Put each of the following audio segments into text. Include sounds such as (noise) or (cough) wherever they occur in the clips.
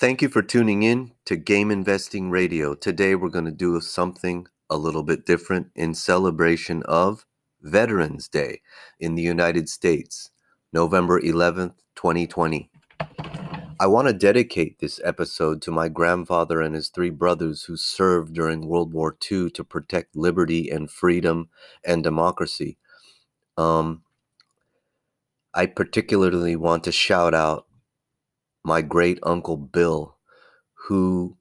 Thank you for tuning in to Game Investing Radio. Today we're going to do something a little bit different in celebration of Veterans Day in the United States, November 11th, 2020. I want to dedicate this episode to my grandfather and his three brothers who served during World War II to protect liberty and freedom and democracy. Um, I particularly want to shout out my great uncle Bill, who,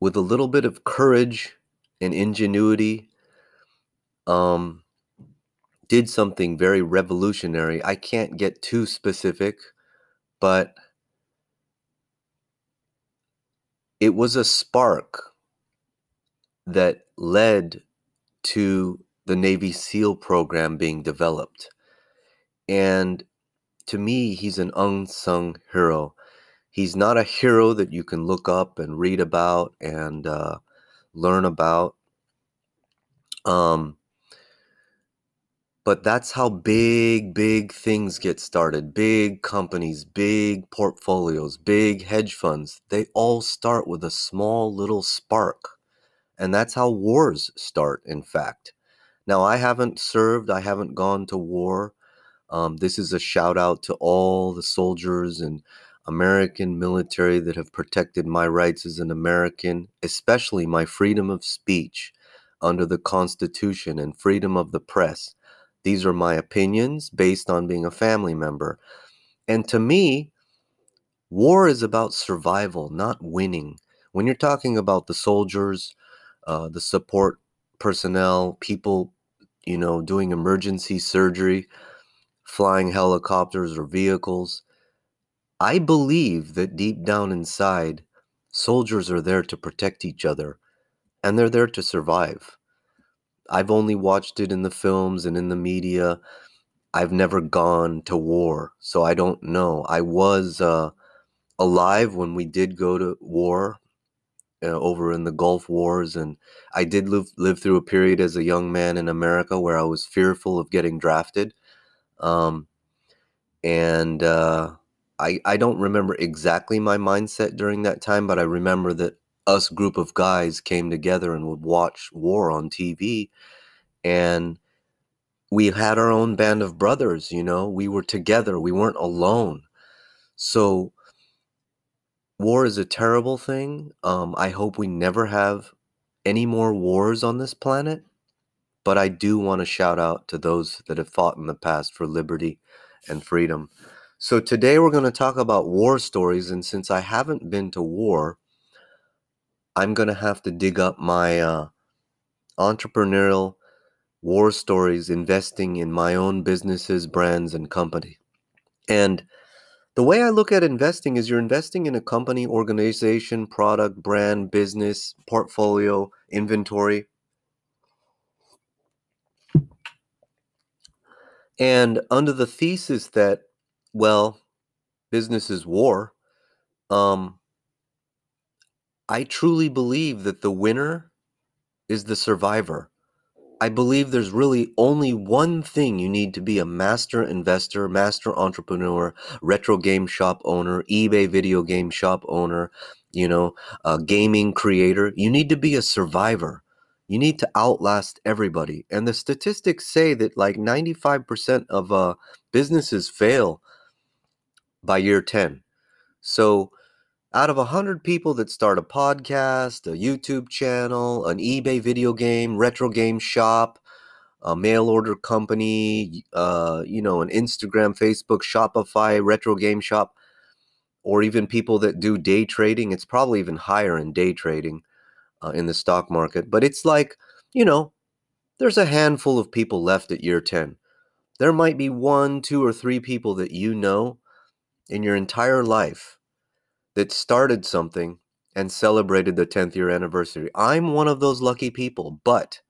with a little bit of courage and ingenuity, um, did something very revolutionary. I can't get too specific, but it was a spark that led to the Navy SEAL program being developed. And to me, he's an unsung hero. He's not a hero that you can look up and read about and uh, learn about. Um, but that's how big, big things get started. Big companies, big portfolios, big hedge funds. They all start with a small little spark. And that's how wars start, in fact. Now, I haven't served, I haven't gone to war. Um, this is a shout out to all the soldiers and American military that have protected my rights as an American, especially my freedom of speech under the Constitution and freedom of the press. These are my opinions based on being a family member. And to me, war is about survival, not winning. When you're talking about the soldiers, uh, the support personnel, people, you know, doing emergency surgery, flying helicopters or vehicles. I believe that deep down inside, soldiers are there to protect each other and they're there to survive. I've only watched it in the films and in the media. I've never gone to war, so I don't know. I was uh, alive when we did go to war uh, over in the Gulf Wars, and I did live live through a period as a young man in America where I was fearful of getting drafted. Um, and uh, I I don't remember exactly my mindset during that time, but I remember that us group of guys came together and would watch war on TV, and we had our own band of brothers. You know, we were together. We weren't alone. So war is a terrible thing. Um, I hope we never have any more wars on this planet. But I do want to shout out to those that have fought in the past for liberty and freedom. So today we're going to talk about war stories. And since I haven't been to war, I'm going to have to dig up my uh, entrepreneurial war stories, investing in my own businesses, brands, and company. And the way I look at investing is you're investing in a company, organization, product, brand, business, portfolio, inventory And under the thesis that, well, business is war, um, I truly believe that the winner is the survivor. I believe there's really only one thing you need to be a master investor, master entrepreneur, retro game shop owner, eBay video game shop owner, you know, a gaming creator. You need to be a survivor. You need to outlast everybody. And the statistics say that like 95% of uh, businesses fail by year 10. So out of 100 people that start a podcast, a YouTube channel, an eBay video game, retro game shop, a mail order company, uh, you know, an Instagram, Facebook, Shopify, retro game shop, or even people that do day trading, it's probably even higher in day trading uh, in the stock market. But it's like, you know, there's a handful of people left at year 10. There might be one, two, or three people that you know in your entire life that started something and celebrated the 10th year anniversary. I'm one of those lucky people, but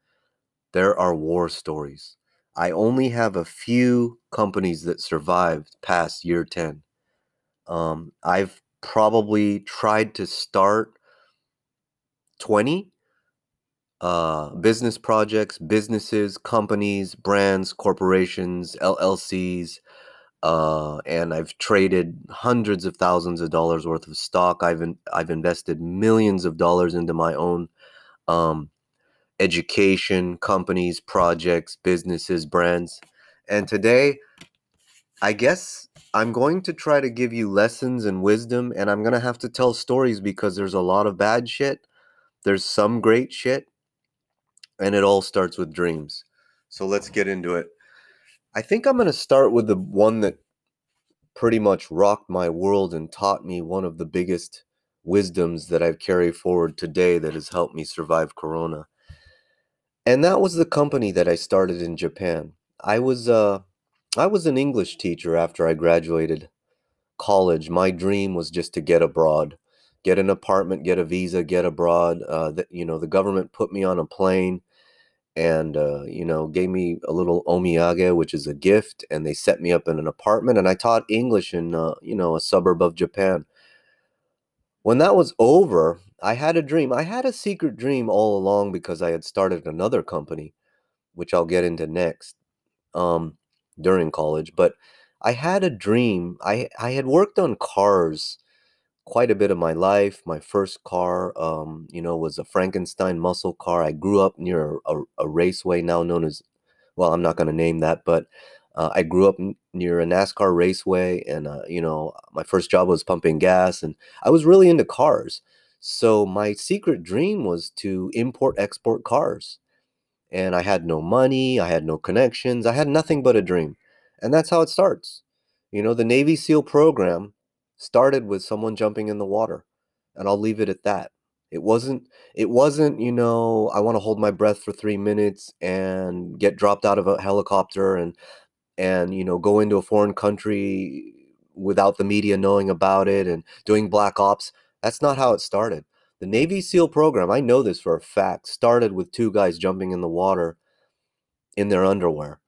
there are war stories. I only have a few companies that survived past year 10. Um, I've probably tried to start 20 uh, business projects, businesses, companies, brands, corporations, LLCs, uh, and I've traded hundreds of thousands of dollars worth of stock. I've in, I've invested millions of dollars into my own um, education, companies, projects, businesses, brands. And today, I guess I'm going to try to give you lessons and wisdom, and I'm going to have to tell stories because there's a lot of bad shit. There's some great shit, and it all starts with dreams. So let's get into it. I think I'm going to start with the one that pretty much rocked my world and taught me one of the biggest wisdoms that I've carried forward today that has helped me survive Corona. And that was the company that I started in Japan. I was uh I was an English teacher after I graduated college. My dream was just to get abroad, get an apartment, get a visa, get abroad. Uh, the, you know, the government put me on a plane and uh, you know gave me a little omiyage which is a gift and they set me up in an apartment and i taught english in uh, you know a suburb of japan when that was over i had a dream i had a secret dream all along because i had started another company which i'll get into next um, during college but i had a dream i i had worked on cars quite a bit of my life. My first car, um, you know, was a Frankenstein muscle car. I grew up near a, a raceway now known as, well, I'm not going to name that, but uh, I grew up n- near a NASCAR raceway, and uh, you know, my first job was pumping gas, and I was really into cars. So my secret dream was to import export cars, and I had no money, I had no connections, I had nothing but a dream, and that's how it starts. You know, the Navy SEAL program started with someone jumping in the water and I'll leave it at that. It wasn't it wasn't, you know, I want to hold my breath for 3 minutes and get dropped out of a helicopter and and you know, go into a foreign country without the media knowing about it and doing black ops. That's not how it started. The Navy SEAL program, I know this for a fact, started with two guys jumping in the water in their underwear.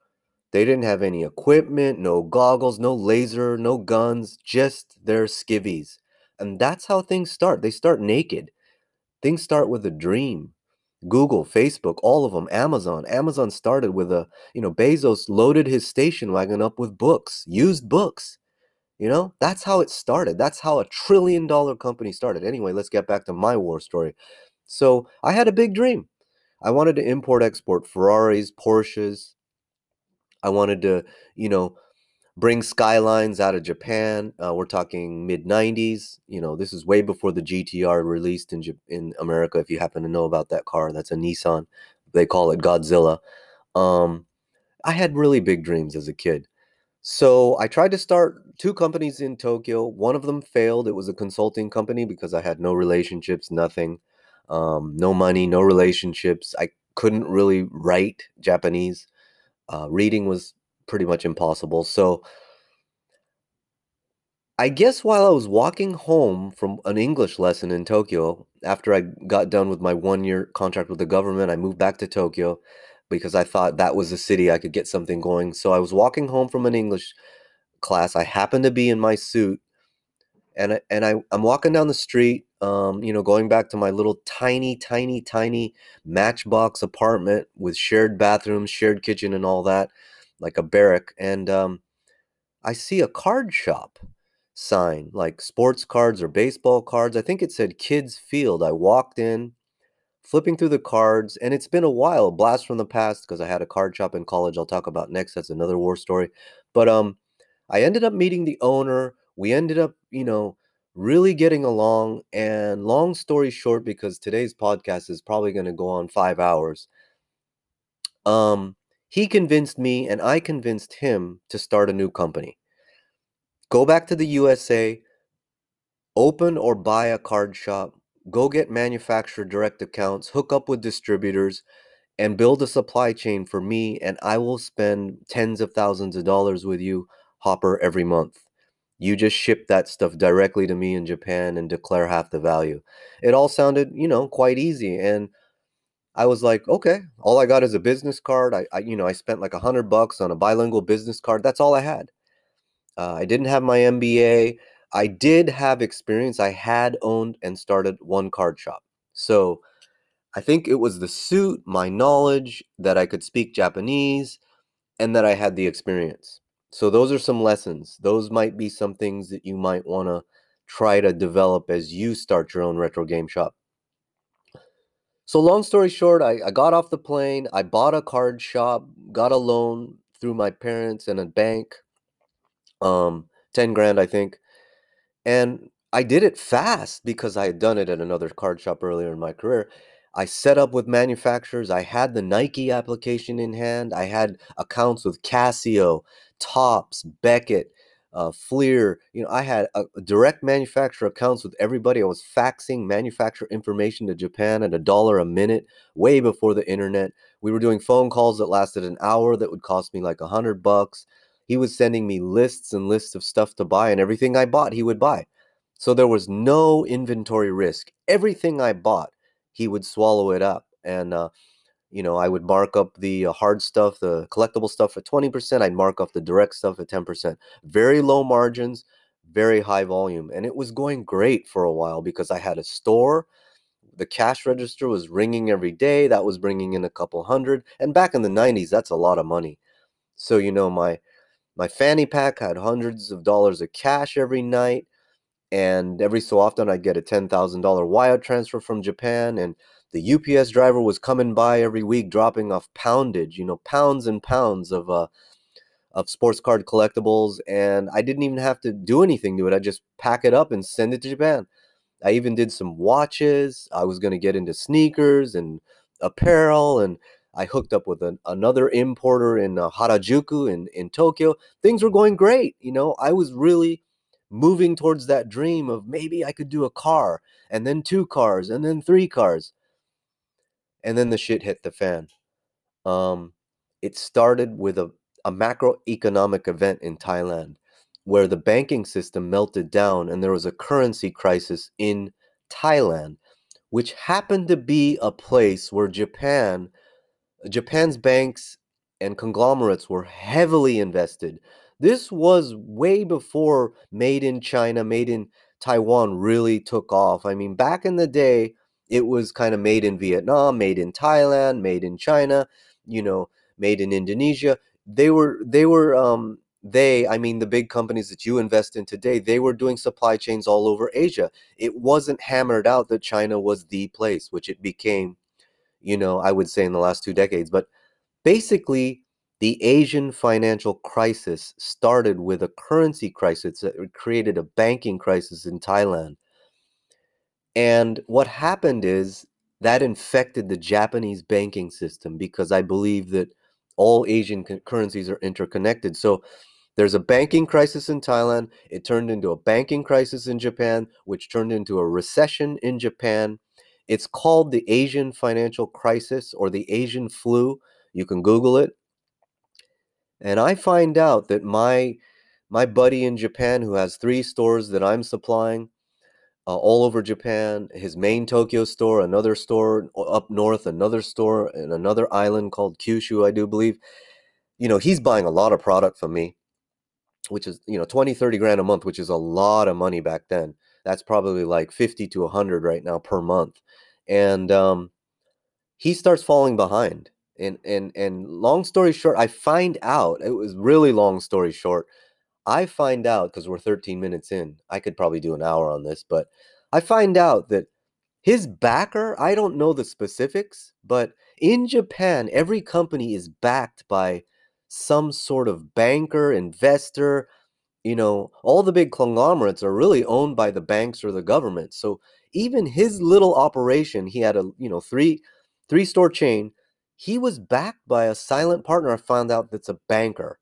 They didn't have any equipment, no goggles, no laser, no guns, just their skivvies. And that's how things start. They start naked. Things start with a dream. Google, Facebook, all of them, Amazon. Amazon started with a, you know, Bezos loaded his station wagon up with books, used books. You know, that's how it started. That's how a trillion dollar company started. Anyway, let's get back to my war story. So I had a big dream. I wanted to import export Ferraris, Porsches, I wanted to, you know, bring Skylines out of Japan. Uh, we're talking mid 90s. You know, this is way before the GTR released in in America. If you happen to know about that car, that's a Nissan. They call it Godzilla. Um, I had really big dreams as a kid. So I tried to start two companies in Tokyo. One of them failed. It was a consulting company because I had no relationships, nothing, um, no money, no relationships. I couldn't really write Japanese. Uh, reading was pretty much impossible. So I guess while I was walking home from an English lesson in Tokyo, after I got done with my one year contract with the government, I moved back to Tokyo because I thought that was the city I could get something going. So I was walking home from an English class. I happened to be in my suit and I, and I I'm walking down the street, um, you know, going back to my little tiny, tiny, tiny matchbox apartment with shared bathrooms, shared kitchen, and all that, like a barrack, and um, I see a card shop sign, like sports cards or baseball cards. I think it said Kids Field. I walked in, flipping through the cards, and it's been a while, a blast from the past, because I had a card shop in college. I'll talk about next. That's another war story, but um, I ended up meeting the owner we ended up, you know, really getting along. And long story short, because today's podcast is probably going to go on five hours, um, he convinced me and I convinced him to start a new company. Go back to the USA, open or buy a card shop, go get manufacturer direct accounts, hook up with distributors, and build a supply chain for me. And I will spend tens of thousands of dollars with you, Hopper, every month. You just ship that stuff directly to me in Japan and declare half the value. It all sounded, you know, quite easy. And I was like, okay, all I got is a business card. I, I you know, I spent like a hundred bucks on a bilingual business card. That's all I had. Uh, I didn't have my MBA. I did have experience. I had owned and started one card shop. So I think it was the suit, my knowledge that I could speak Japanese, and that I had the experience. So those are some lessons. Those might be some things that you might want to try to develop as you start your own retro game shop. So long story short, I, I got off the plane, I bought a card shop, got a loan through my parents and a bank. Um 10 grand I think. And I did it fast because I had done it at another card shop earlier in my career. I set up with manufacturers. I had the Nike application in hand. I had accounts with Casio, Topps, Beckett, uh, Fleer. You know, I had direct manufacturer accounts with everybody. I was faxing manufacturer information to Japan at a dollar a minute, way before the internet. We were doing phone calls that lasted an hour that would cost me like a hundred bucks. He was sending me lists and lists of stuff to buy, and everything I bought, he would buy. So there was no inventory risk. Everything I bought, he would swallow it up. And, uh, you know, I would mark up the uh, hard stuff, the collectible stuff at 20%. I'd mark up the direct stuff at 10%. Very low margins, very high volume. And it was going great for a while because I had a store. The cash register was ringing every day. That was bringing in a couple hundred. And back in the 90s, that's a lot of money. So, you know, my my fanny pack had hundreds of dollars of cash every night and every so often I'd get a $10,000 wire transfer from Japan and the UPS driver was coming by every week dropping off poundage, you know, pounds and pounds of uh of sports card collectibles and I didn't even have to do anything to it. I just pack it up and send it to Japan. I even did some watches. I was going to get into sneakers and apparel and I hooked up with an, another importer in uh, Harajuku in in Tokyo. Things were going great, you know. I was really moving towards that dream of maybe I could do a car and then two cars and then three cars. And then the shit hit the fan. Um, it started with a, a macroeconomic event in Thailand where the banking system melted down and there was a currency crisis in Thailand, which happened to be a place where Japan, Japan's banks and conglomerates were heavily invested this was way before made in China, made in Taiwan really took off. I mean, back in the day, it was kind of made in Vietnam, made in Thailand, made in China, you know, made in Indonesia. They were they were um they, I mean the big companies that you invest in today, they were doing supply chains all over Asia. It wasn't hammered out that China was the place, which it became, you know, I would say in the last two decades, but basically the Asian financial crisis started with a currency crisis that created a banking crisis in Thailand. And what happened is that infected the Japanese banking system because I believe that all Asian currencies are interconnected. So there's a banking crisis in Thailand. It turned into a banking crisis in Japan, which turned into a recession in Japan. It's called the Asian financial crisis or the Asian flu. You can Google it and I find out that my my buddy in Japan who has three stores that I'm supplying uh, all over Japan, his main Tokyo store, another store up north, another store in another island called Kyushu, I do believe. You know, he's buying a lot of product from me, which is, you know, 20, 30 grand a month, which is a lot of money back then. That's probably like 50 to 100 right now per month. And um, he starts falling behind and and and long story short i find out it was really long story short i find out because we're 13 minutes in i could probably do an hour on this but i find out that his backer i don't know the specifics but in japan every company is backed by some sort of banker investor you know all the big conglomerates are really owned by the banks or the government so even his little operation he had a you know three three store chain he was backed by a silent partner. I found out that's a banker.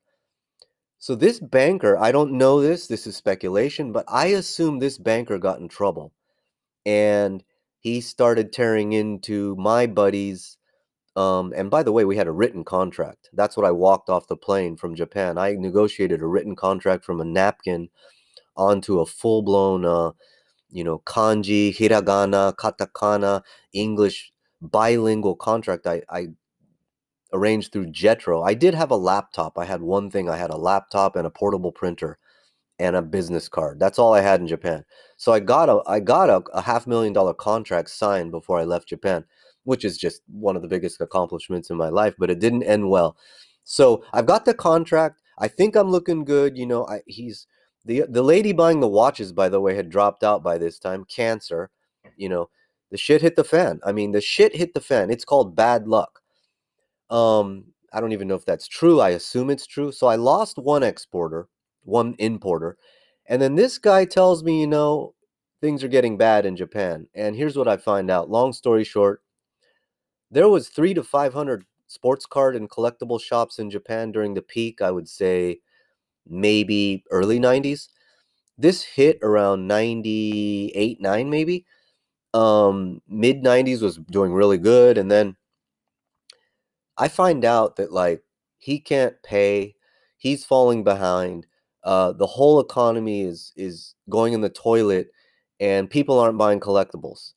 So this banker, I don't know this, this is speculation, but I assume this banker got in trouble. And he started tearing into my buddies. Um, and by the way, we had a written contract. That's what I walked off the plane from Japan. I negotiated a written contract from a napkin onto a full blown, uh, you know, kanji, hiragana, katakana, English bilingual contract. I, I arranged through Jetro. I did have a laptop. I had one thing. I had a laptop and a portable printer and a business card. That's all I had in Japan. So I got a I got a, a half million dollar contract signed before I left Japan, which is just one of the biggest accomplishments in my life, but it didn't end well. So I've got the contract. I think I'm looking good. You know, I, he's the the lady buying the watches, by the way, had dropped out by this time. Cancer. You know, the shit hit the fan. I mean, the shit hit the fan. It's called bad luck. Um, I don't even know if that's true. I assume it's true. So I lost one exporter, one importer, and then this guy tells me, you know, things are getting bad in Japan. And here's what I find out. Long story short, there was three to five hundred sports card and collectible shops in Japan during the peak. I would say maybe early 90s. This hit around 98, 9 maybe. Um mid 90s was doing really good and then I find out that like he can't pay, he's falling behind. Uh the whole economy is is going in the toilet and people aren't buying collectibles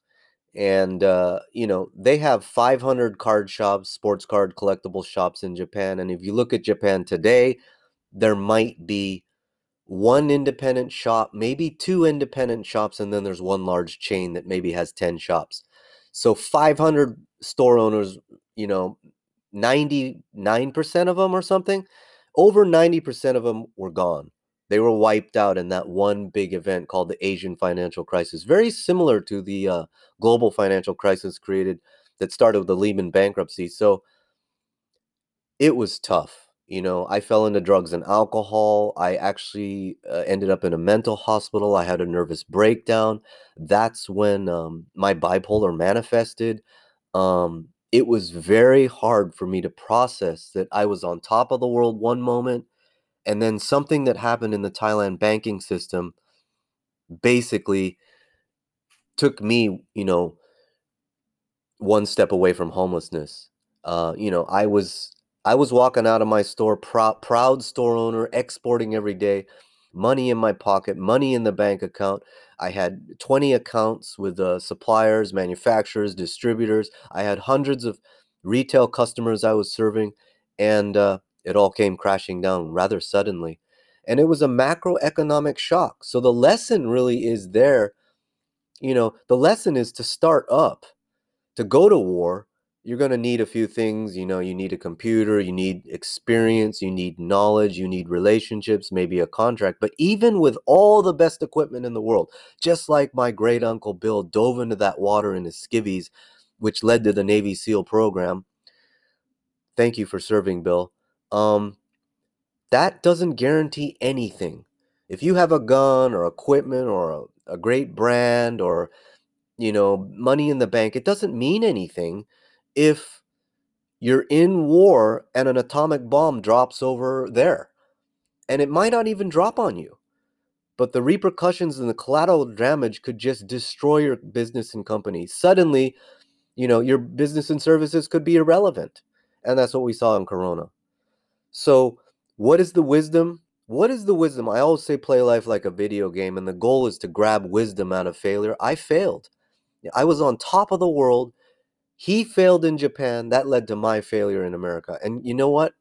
and uh, you know they have 500 card shops sports card collectible shops in japan and if you look at japan today there might be one independent shop maybe two independent shops and then there's one large chain that maybe has 10 shops so 500 store owners you know 99% of them or something over 90% of them were gone they were wiped out in that one big event called the Asian financial crisis, very similar to the uh, global financial crisis created that started with the Lehman bankruptcy. So it was tough. You know, I fell into drugs and alcohol. I actually uh, ended up in a mental hospital. I had a nervous breakdown. That's when um, my bipolar manifested. Um, it was very hard for me to process that I was on top of the world one moment and then something that happened in the Thailand banking system basically took me, you know, one step away from homelessness. Uh, you know, I was I was walking out of my store, proud, proud store owner, exporting every day, money in my pocket, money in the bank account. I had 20 accounts with uh, suppliers, manufacturers, distributors. I had hundreds of retail customers I was serving, and uh, it all came crashing down rather suddenly. And it was a macroeconomic shock. So the lesson really is there. You know, the lesson is to start up. To go to war, you're going to need a few things. You know, you need a computer, you need experience, you need knowledge, you need relationships, maybe a contract. But even with all the best equipment in the world, just like my great uncle Bill dove into that water in his skivvies, which led to the Navy SEAL program. Thank you for serving, Bill um, that doesn't guarantee anything. If you have a gun or equipment or a, a great brand or you know money in the bank, it doesn't mean anything if you're in war and an atomic bomb drops over there. And it might not even drop on you. But the repercussions and the collateral damage could just destroy your business and company. Suddenly, you know, your business and services could be irrelevant. And that's what we saw in Corona. So, what is the wisdom? What is the wisdom? I always say play life like a video game, and the goal is to grab wisdom out of failure. I failed. I was on top of the world. He failed in Japan. That led to my failure in America. And you know what?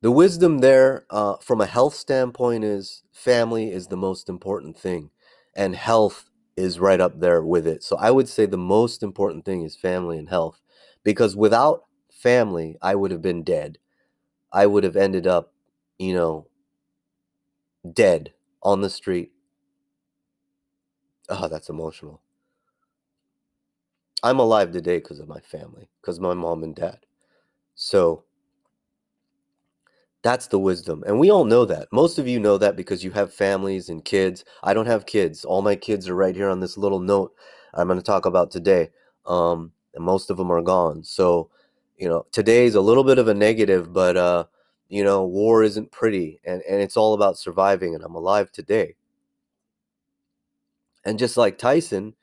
The wisdom there, uh, from a health standpoint, is family is the most important thing, and health is right up there with it. So I would say the most important thing is family and health, because without family, I would have been dead. I would have ended up, you know, dead on the street. Oh, that's emotional. I'm alive today because of my family, because my mom and dad. So that's the wisdom. And we all know that. Most of you know that because you have families and kids. I don't have kids. All my kids are right here on this little note I'm going to talk about today. Um, and most of them are gone. So you know today's a little bit of a negative but uh you know war isn't pretty and and it's all about surviving and i'm alive today and just like tyson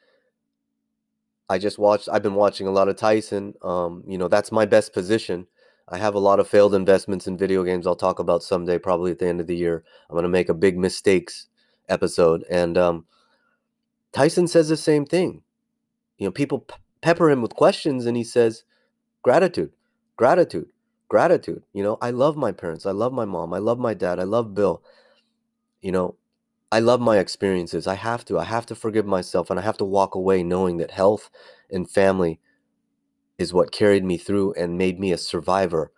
i just watched i've been watching a lot of tyson um you know that's my best position i have a lot of failed investments in video games i'll talk about someday probably at the end of the year i'm going to make a big mistakes episode and um tyson says the same thing you know people pepper him with questions and he says gratitude, gratitude, gratitude. You know, I love my parents. I love my mom. I love my dad. I love Bill. You know, I love my experiences. I have to. I have to forgive myself and I have to walk away knowing that health and family is what carried me through and made me a survivor.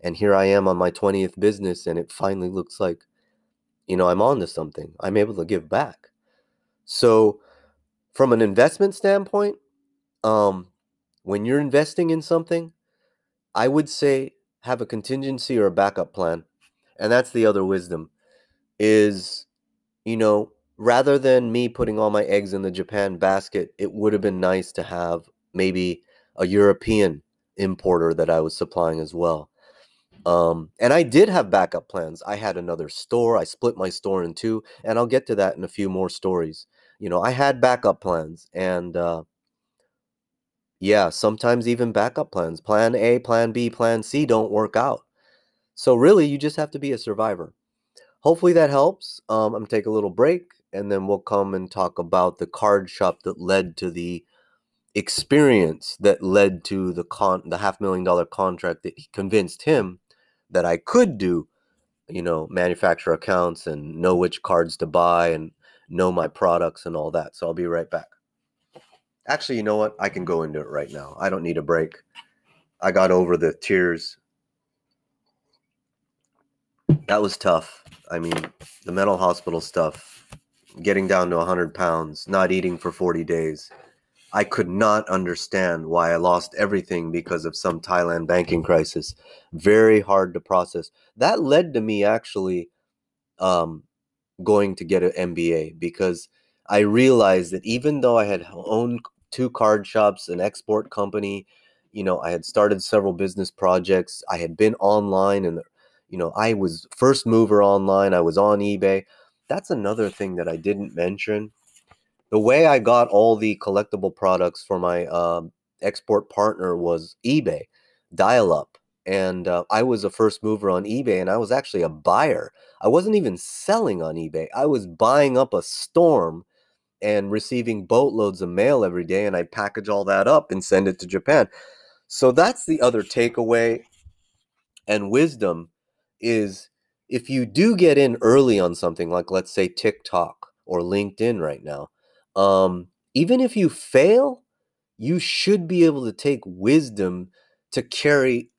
And here I am on my 20th business, and it finally looks like, you know, I'm on to something. I'm able to give back. So, from an investment standpoint, um, when you're investing in something, I would say have a contingency or a backup plan. And that's the other wisdom is, you know, rather than me putting all my eggs in the Japan basket, it would have been nice to have maybe a European importer that I was supplying as well. Um, and I did have backup plans. I had another store. I split my store in two, and I'll get to that in a few more stories. You know, I had backup plans, and uh, yeah, sometimes even backup plans. Plan A, plan B, plan C don't work out. So really, you just have to be a survivor. Hopefully that helps. Um, I'm gonna take a little break, and then we'll come and talk about the card shop that led to the experience that led to the con the half million dollar contract that convinced him that I could do, you know, manufacturer accounts and know which cards to buy and know my products and all that. So I'll be right back. Actually, you know what? I can go into it right now. I don't need a break. I got over the tears. That was tough. I mean, the mental hospital stuff, getting down to 100 pounds, not eating for 40 days. I could not understand why I lost everything because of some Thailand banking crisis. Very hard to process. That led to me actually um, going to get an MBA because I realized that even though I had owned two card shops, an export company, you know, I had started several business projects, I had been online and you know, I was first mover online, I was on eBay. That's another thing that I didn't mention the way I got all the collectible products for my uh, export partner was eBay, dial up. And uh, I was a first mover on eBay, and I was actually a buyer. I wasn't even selling on eBay. I was buying up a storm and receiving boatloads of mail every day, and I package all that up and send it to Japan. So that's the other takeaway and wisdom is if you do get in early on something like let's say TikTok or LinkedIn right now, um, even if you fail, you should be able to take wisdom to carry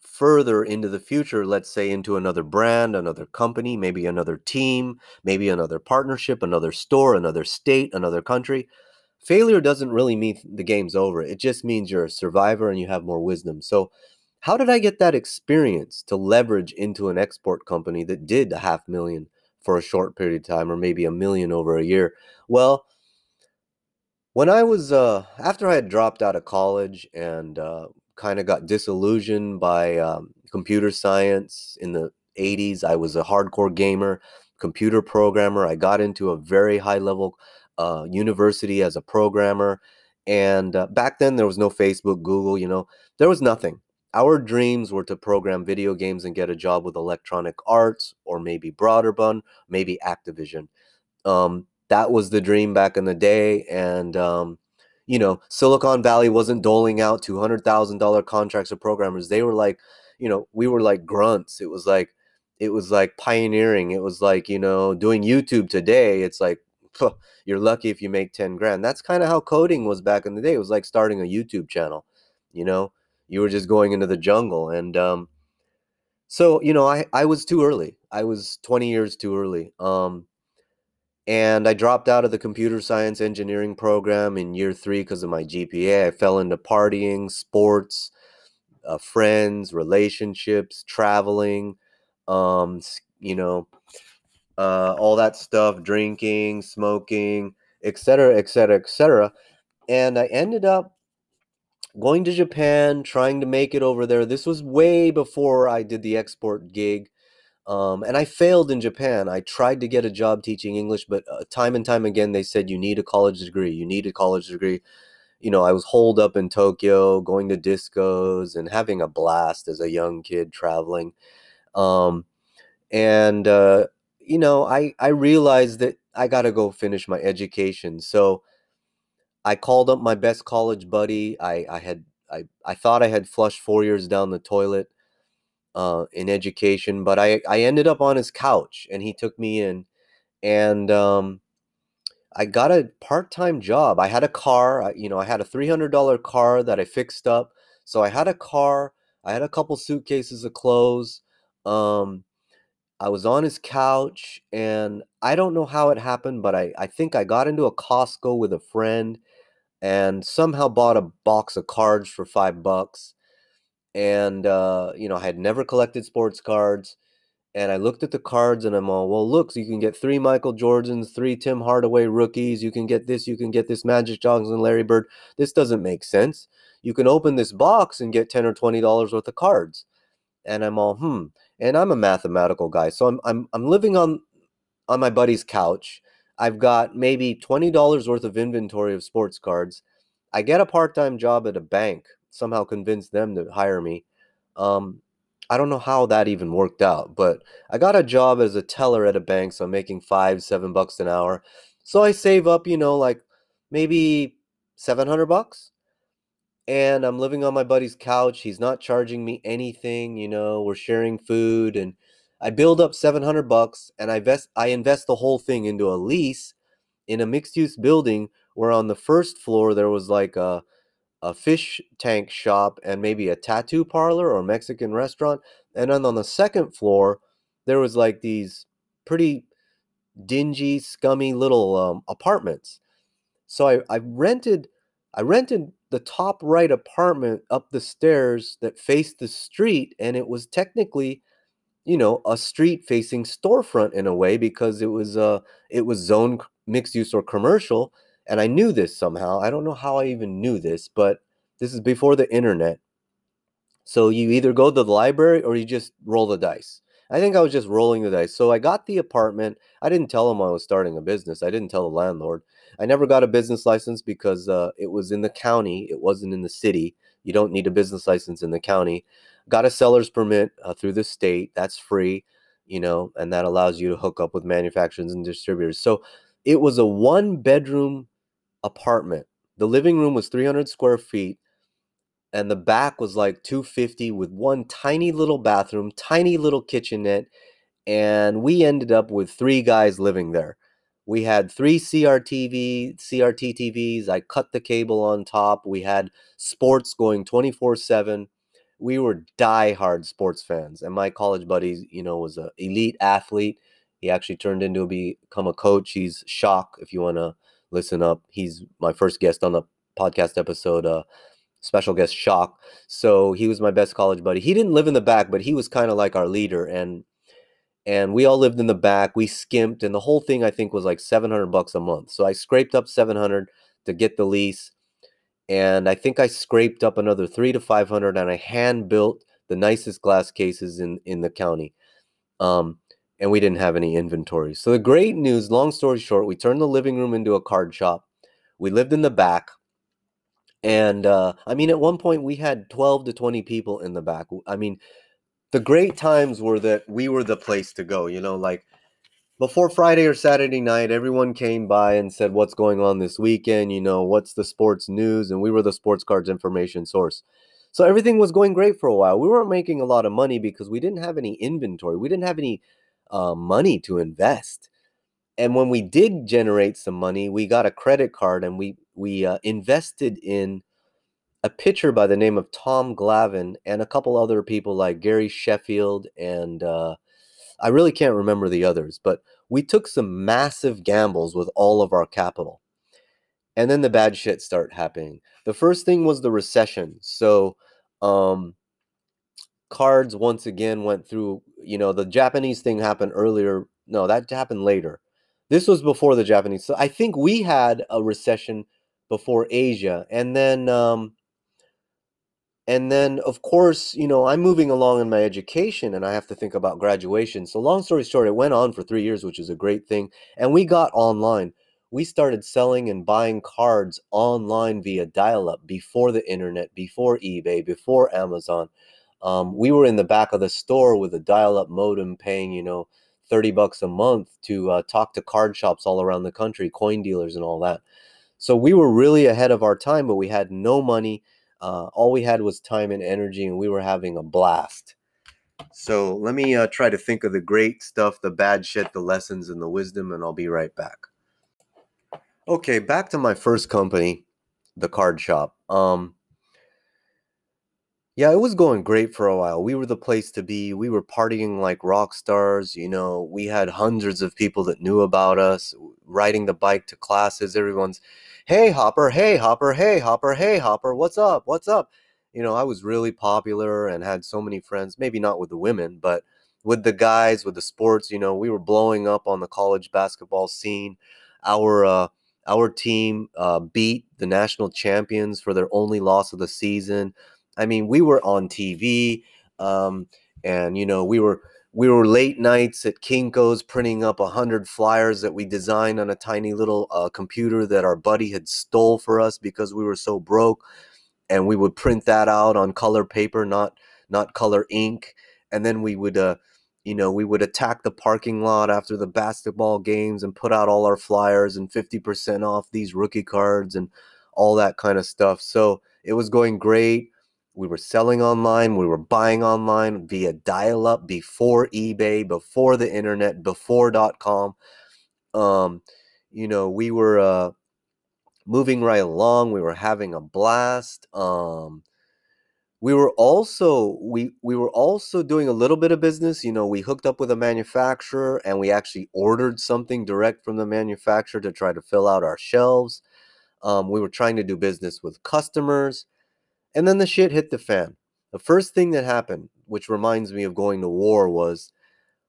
further into the future, let's say into another brand, another company, maybe another team, maybe another partnership, another store, another state, another country. Failure doesn't really mean the game's over. It just means you're a survivor and you have more wisdom. So, how did I get that experience to leverage into an export company that did a half million for a short period of time or maybe a million over a year? Well, when I was uh, after I had dropped out of college and uh, kind of got disillusioned by um, computer science in the 80s, I was a hardcore gamer, computer programmer. I got into a very high level uh, university as a programmer. And uh, back then, there was no Facebook, Google, you know, there was nothing. Our dreams were to program video games and get a job with Electronic Arts or maybe Broderbund, maybe Activision. Um, that was the dream back in the day. And, um, you know, Silicon Valley wasn't doling out $200,000 contracts to programmers. They were like, you know, we were like grunts. It was like, it was like pioneering. It was like, you know, doing YouTube today. It's like, you're lucky if you make 10 grand. That's kind of how coding was back in the day. It was like starting a YouTube channel, you know, you were just going into the jungle. And, um, so, you know, I, I was too early. I was 20 years too early. Um, and I dropped out of the computer science engineering program in year three because of my GPA. I fell into partying, sports, uh, friends, relationships, traveling, um, you know, uh, all that stuff, drinking, smoking, etc., etc., etc. And I ended up going to Japan, trying to make it over there. This was way before I did the export gig. Um, and I failed in Japan. I tried to get a job teaching English, but uh, time and time again, they said, you need a college degree. You need a college degree. You know, I was holed up in Tokyo, going to discos and having a blast as a young kid traveling. Um, and, uh, you know, I, I realized that I got to go finish my education. So I called up my best college buddy. I, I had, I, I thought I had flushed four years down the toilet uh, in education, but I, I ended up on his couch and he took me in and um, I got a part-time job. I had a car, you know, I had a $300 car that I fixed up. So I had a car, I had a couple suitcases of clothes. Um, I was on his couch, and I don't know how it happened, but I, I think I got into a Costco with a friend and somehow bought a box of cards for five bucks. And, uh, you know, I had never collected sports cards. And I looked at the cards and I'm all, well, look, so you can get three Michael Jordans, three Tim Hardaway rookies. You can get this, you can get this Magic Johnson, Larry Bird. This doesn't make sense. You can open this box and get 10 or $20 worth of cards. And I'm all, hmm. And I'm a mathematical guy. So I'm I'm I'm living on on my buddy's couch. I've got maybe $20 worth of inventory of sports cards. I get a part-time job at a bank. Somehow convince them to hire me. Um, I don't know how that even worked out, but I got a job as a teller at a bank, so I'm making five, seven bucks an hour. So I save up, you know, like maybe 700 bucks. And I'm living on my buddy's couch. He's not charging me anything, you know, we're sharing food and I build up 700 bucks and I invest I invest the whole thing into a lease in a mixed use building where on the first floor there was like a a fish tank shop and maybe a tattoo parlor or Mexican restaurant. And then on the second floor, there was like these pretty dingy, scummy little um, apartments. So I, I rented I rented the top right apartment up the stairs that faced the street, and it was technically, you know, a street facing storefront in a way because it was uh it was zone mixed use or commercial and I knew this somehow. I don't know how I even knew this, but this is before the internet. So you either go to the library or you just roll the dice. I think I was just rolling the dice. So I got the apartment. I didn't tell him I was starting a business. I didn't tell the landlord. I never got a business license because uh, it was in the county. It wasn't in the city. You don't need a business license in the county. Got a seller's permit uh, through the state. That's free, you know, and that allows you to hook up with manufacturers and distributors. So it was a one bedroom apartment. The living room was 300 square feet, and the back was like 250 with one tiny little bathroom, tiny little kitchenette, and we ended up with three guys living there. We had three CRTV, CRT TVs. I cut the cable on top. We had sports going 24 7. We were die-hard sports fans. And my college buddy, you know, was an elite athlete. He actually turned into become a coach. He's shock if you want to listen up. He's my first guest on the podcast episode, uh, special guest Shock. So he was my best college buddy. He didn't live in the back, but he was kind of like our leader, and and we all lived in the back. We skimped, and the whole thing I think was like seven hundred bucks a month. So I scraped up seven hundred to get the lease, and I think I scraped up another three to five hundred, and I hand built the nicest glass cases in in the county. Um, and we didn't have any inventory. So the great news, long story short, we turned the living room into a card shop. We lived in the back. And uh, I mean, at one point we had 12 to 20 people in the back. I mean, the great times were that we were the place to go, you know, like before Friday or Saturday night, everyone came by and said, What's going on this weekend? You know, what's the sports news? And we were the sports cards information source. So everything was going great for a while. We weren't making a lot of money because we didn't have any inventory. We didn't have any uh, money to invest. And when we did generate some money, we got a credit card and we we uh, invested in a pitcher by the name of Tom Glavine and a couple other people like Gary Sheffield and uh, I really can't remember the others, but we took some massive gambles with all of our capital. And then the bad shit started happening. The first thing was the recession. So um, cards once again went through, you know, the Japanese thing happened earlier. No, that happened later. This was before the Japanese. So I think we had a recession before Asia. And then um and then of course, you know, I'm moving along in my education and I have to think about graduation. So long story short, it went on for 3 years, which is a great thing. And we got online. We started selling and buying cards online via dial up before the internet, before eBay, before Amazon. Um, we were in the back of the store with a dial-up modem, paying you know thirty bucks a month to uh, talk to card shops all around the country, coin dealers, and all that. So we were really ahead of our time, but we had no money. Uh, all we had was time and energy, and we were having a blast. So let me uh, try to think of the great stuff, the bad shit, the lessons, and the wisdom, and I'll be right back. Okay, back to my first company, the card shop. Um, Yeah, it was going great for a while. We were the place to be. We were partying like rock stars. You know, we had hundreds of people that knew about us, riding the bike to classes. Everyone's, hey, Hopper, hey, Hopper, hey, Hopper, hey, Hopper, what's up? What's up? You know, I was really popular and had so many friends, maybe not with the women, but with the guys, with the sports. You know, we were blowing up on the college basketball scene. Our, uh, our team uh, beat the national champions for their only loss of the season I mean, we were on TV, um, and you know, we were we were late nights at Kinko's printing up a hundred flyers that we designed on a tiny little uh, computer that our buddy had stole for us because we were so broke, and we would print that out on color paper, not not color ink, and then we would. Uh, you know, we would attack the parking lot after the basketball games and put out all our flyers and 50% off these rookie cards and all that kind of stuff. So it was going great we were selling online, we were buying online via dial up before eBay, before the internet, before dot com. Um, you know, we were uh, moving right along, we were having a blast. Um, we were also we we were also doing a little bit of business you know we hooked up with a manufacturer and we actually ordered something direct from the manufacturer to try to fill out our shelves um, we were trying to do business with customers and then the shit hit the fan. The first thing that happened, which reminds me of going to war, was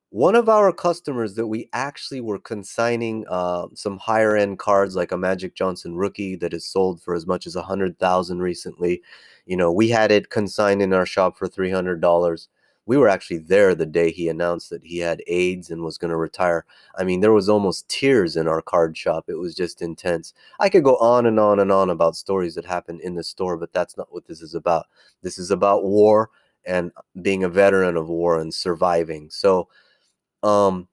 one of our customers that we actually were consigning uh, some higher end cards like a Magic Johnson rookie that is sold for as much as a hundred thousand recently. You know, we had it consigned in our shop for three hundred dollars we were actually there the day he announced that he had AIDS and was going to retire. I mean, there was almost tears in our card shop. It was just intense. I could go on and on and on about stories that happened in the store, but that's not what this is about. This is about war and being a veteran of war and surviving. So, um,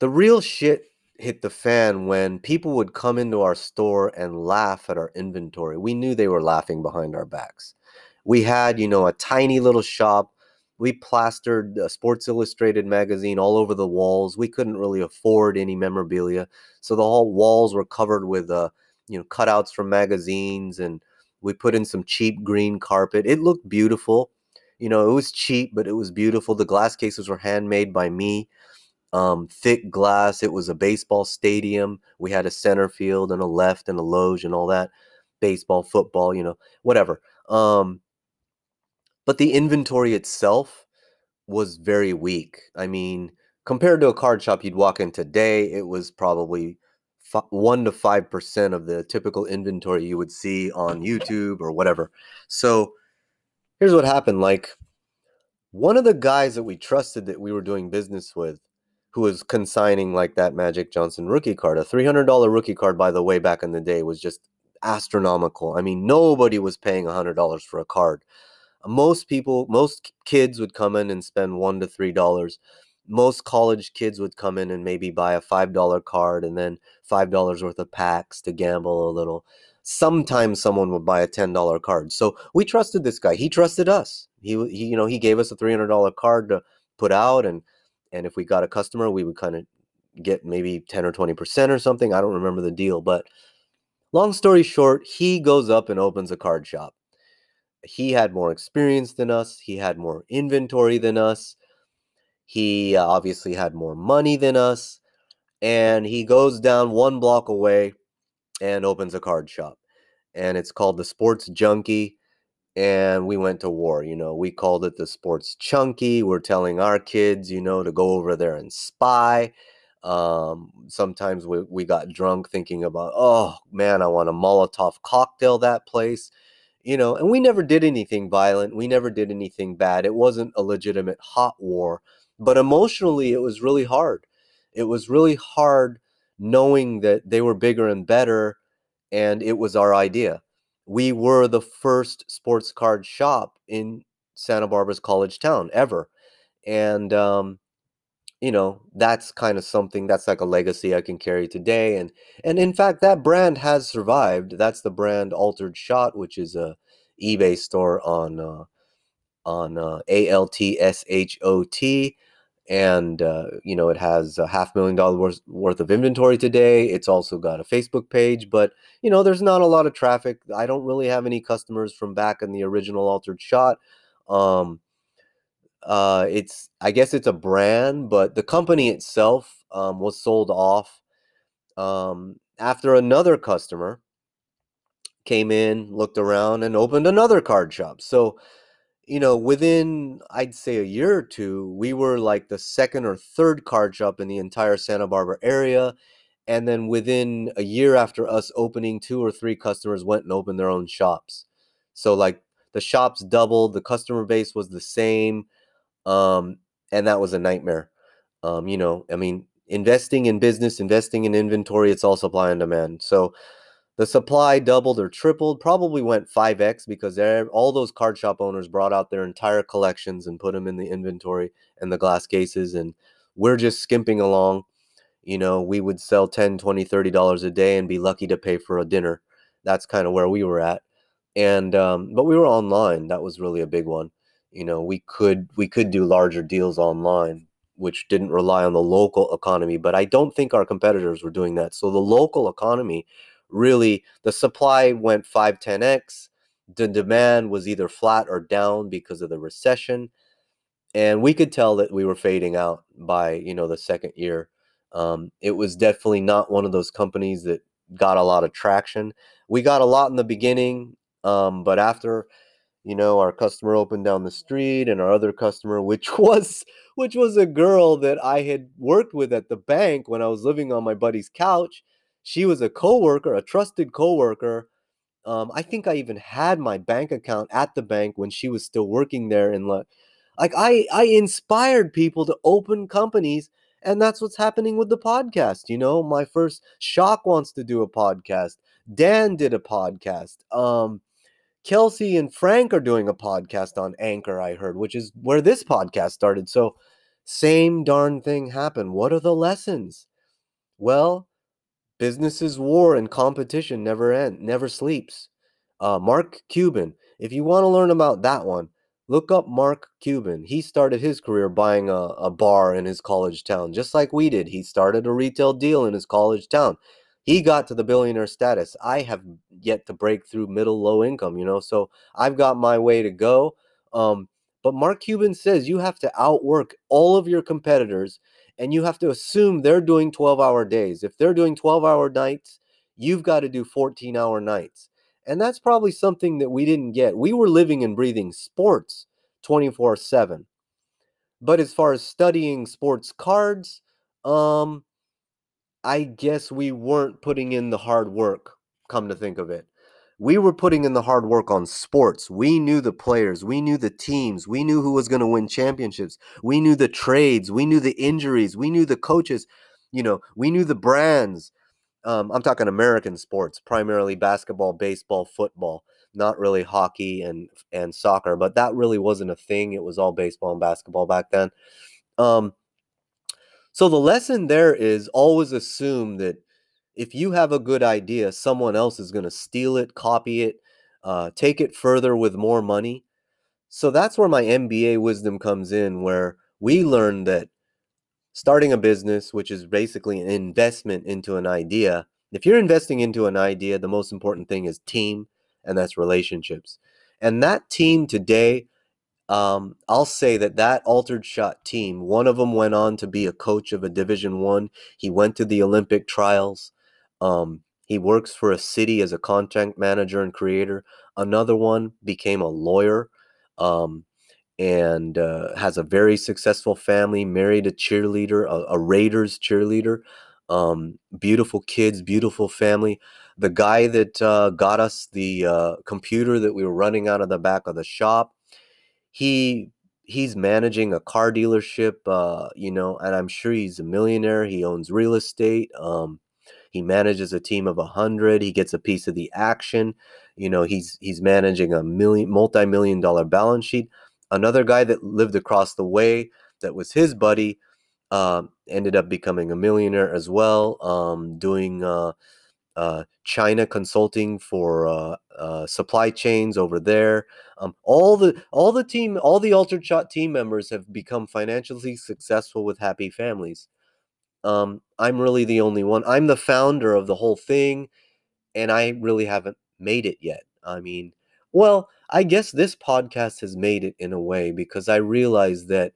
the real shit hit the fan when people would come into our store and laugh at our inventory. We knew they were laughing behind our backs. We had, you know, a tiny little shop we plastered a Sports Illustrated magazine all over the walls. We couldn't really afford any memorabilia, so the whole walls were covered with uh, you know cutouts from magazines, and we put in some cheap green carpet. It looked beautiful. You know, it was cheap, but it was beautiful. The glass cases were handmade by me. Um, thick glass. It was a baseball stadium. We had a center field and a left and a loge and all that. Baseball, football, you know, whatever. Um, but the inventory itself was very weak. I mean, compared to a card shop you'd walk in today, it was probably f- 1 to 5% of the typical inventory you would see on YouTube or whatever. So here's what happened like one of the guys that we trusted that we were doing business with who was consigning like that Magic Johnson rookie card, a $300 rookie card by the way back in the day was just astronomical. I mean, nobody was paying $100 for a card most people most kids would come in and spend one to three dollars. Most college kids would come in and maybe buy a five dollar card and then five dollars worth of packs to gamble a little. Sometimes someone would buy a ten dollar card. So we trusted this guy. He trusted us. He, he you know he gave us a three hundred dollar card to put out and and if we got a customer we would kind of get maybe 10 or 20 percent or something. I don't remember the deal but long story short he goes up and opens a card shop he had more experience than us, he had more inventory than us, he uh, obviously had more money than us, and he goes down one block away and opens a card shop. And it's called the Sports Junkie. And we went to war. You know, we called it the Sports Chunky. We're telling our kids, you know, to go over there and spy. Um, sometimes we, we got drunk thinking about, oh man, I want a Molotov cocktail that place you know, and we never did anything violent. We never did anything bad. It wasn't a legitimate hot war, but emotionally, it was really hard. It was really hard knowing that they were bigger and better, and it was our idea. We were the first sports card shop in Santa Barbara's college town ever. And, um, you know that's kind of something that's like a legacy i can carry today and and in fact that brand has survived that's the brand altered shot which is a ebay store on uh on uh, a-l-t-s-h-o-t and uh, you know it has a half million dollars worth worth of inventory today it's also got a facebook page but you know there's not a lot of traffic i don't really have any customers from back in the original altered shot um, uh, it's i guess it's a brand but the company itself um, was sold off um, after another customer came in looked around and opened another card shop so you know, within I'd say a year or two, we were like the second or third card shop in the entire Santa Barbara area. And then within a year after us opening, two or three customers went and opened their own shops. So like the shops doubled, the customer base was the same. Um, and that was a nightmare. Um, you know, I mean, investing in business, investing in inventory, it's all supply and demand. So the supply doubled or tripled, probably went 5x because all those card shop owners brought out their entire collections and put them in the inventory and the glass cases. And we're just skimping along. You know, we would sell 10, 20, 30 dollars a day and be lucky to pay for a dinner. That's kind of where we were at. And um, but we were online. That was really a big one. You know, we could we could do larger deals online, which didn't rely on the local economy. But I don't think our competitors were doing that. So the local economy really the supply went 5 10x the demand was either flat or down because of the recession and we could tell that we were fading out by you know the second year um, it was definitely not one of those companies that got a lot of traction we got a lot in the beginning um, but after you know our customer opened down the street and our other customer which (laughs) was which was a girl that i had worked with at the bank when i was living on my buddy's couch she was a coworker, a trusted coworker. Um, I think I even had my bank account at the bank when she was still working there. And like, like I, I inspired people to open companies, and that's what's happening with the podcast. You know, my first Shock wants to do a podcast. Dan did a podcast. Um, Kelsey and Frank are doing a podcast on Anchor. I heard, which is where this podcast started. So, same darn thing happened. What are the lessons? Well, business is war and competition never end, never sleeps. Uh, Mark Cuban. If you want to learn about that one, look up Mark Cuban. He started his career buying a, a bar in his college town, just like we did. He started a retail deal in his college town. He got to the billionaire status. I have yet to break through middle low income, you know, so I've got my way to go. Um, but Mark Cuban says you have to outwork all of your competitors and you have to assume they're doing 12 hour days. If they're doing 12 hour nights, you've got to do 14 hour nights. And that's probably something that we didn't get. We were living and breathing sports 24 7. But as far as studying sports cards, um, I guess we weren't putting in the hard work, come to think of it we were putting in the hard work on sports. We knew the players, we knew the teams, we knew who was going to win championships, we knew the trades, we knew the injuries, we knew the coaches, you know, we knew the brands. Um, I'm talking American sports, primarily basketball, baseball, football, not really hockey and and soccer, but that really wasn't a thing. It was all baseball and basketball back then. Um, so the lesson there is always assume that if you have a good idea, someone else is going to steal it, copy it, uh, take it further with more money. So that's where my MBA wisdom comes in, where we learn that starting a business, which is basically an investment into an idea, if you're investing into an idea, the most important thing is team, and that's relationships. And that team today, um, I'll say that that altered shot team, one of them went on to be a coach of a Division One. He went to the Olympic trials. Um, he works for a city as a content manager and creator. Another one became a lawyer um, and uh, has a very successful family, married a cheerleader, a, a Raiders cheerleader. Um, beautiful kids, beautiful family. The guy that uh, got us the uh, computer that we were running out of the back of the shop, he he's managing a car dealership, uh, you know, and I'm sure he's a millionaire. He owns real estate. Um, he manages a team of a hundred. He gets a piece of the action. You know, he's he's managing a million multi-million dollar balance sheet. Another guy that lived across the way that was his buddy um, ended up becoming a millionaire as well, um, doing uh, uh, China consulting for uh, uh, supply chains over there. Um, all the all the team all the Altered Shot team members have become financially successful with happy families. Um, I'm really the only one. I'm the founder of the whole thing, and I really haven't made it yet. I mean, well, I guess this podcast has made it in a way because I realize that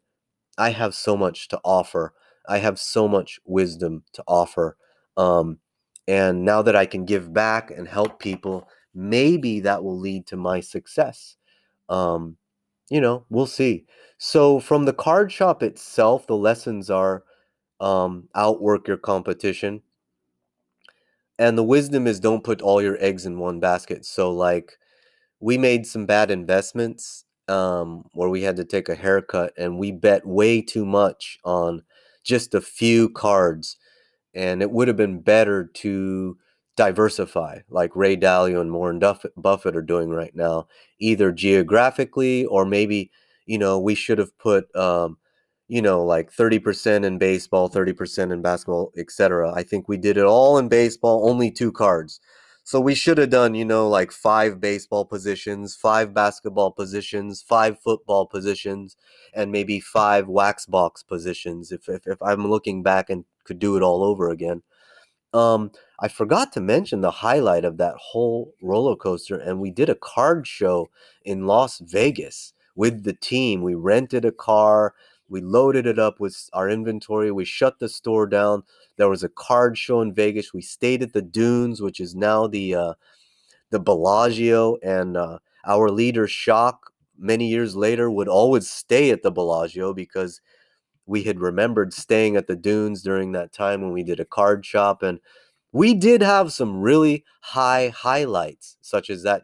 I have so much to offer. I have so much wisdom to offer. Um, and now that I can give back and help people, maybe that will lead to my success. Um, you know, we'll see. So, from the card shop itself, the lessons are um, outwork your competition. And the wisdom is don't put all your eggs in one basket. So, like, we made some bad investments um, where we had to take a haircut and we bet way too much on just a few cards and it would have been better to diversify like Ray Dalio and Warren Buffett are doing right now, either geographically or maybe, you know, we should have put, um, you know, like 30% in baseball, 30% in basketball, etc. I think we did it all in baseball, only two cards. So we should have done, you know, like five baseball positions, five basketball positions, five football positions, and maybe five wax box positions if, if, if I'm looking back and could do it all over again. Um, I forgot to mention the highlight of that whole roller coaster, and we did a card show in Las Vegas with the team. We rented a car, we loaded it up with our inventory, we shut the store down. There was a card show in Vegas. We stayed at the Dunes, which is now the uh, the Bellagio, and uh, our leader Shock many years later would always stay at the Bellagio because we had remembered staying at the dunes during that time when we did a card shop and we did have some really high highlights such as that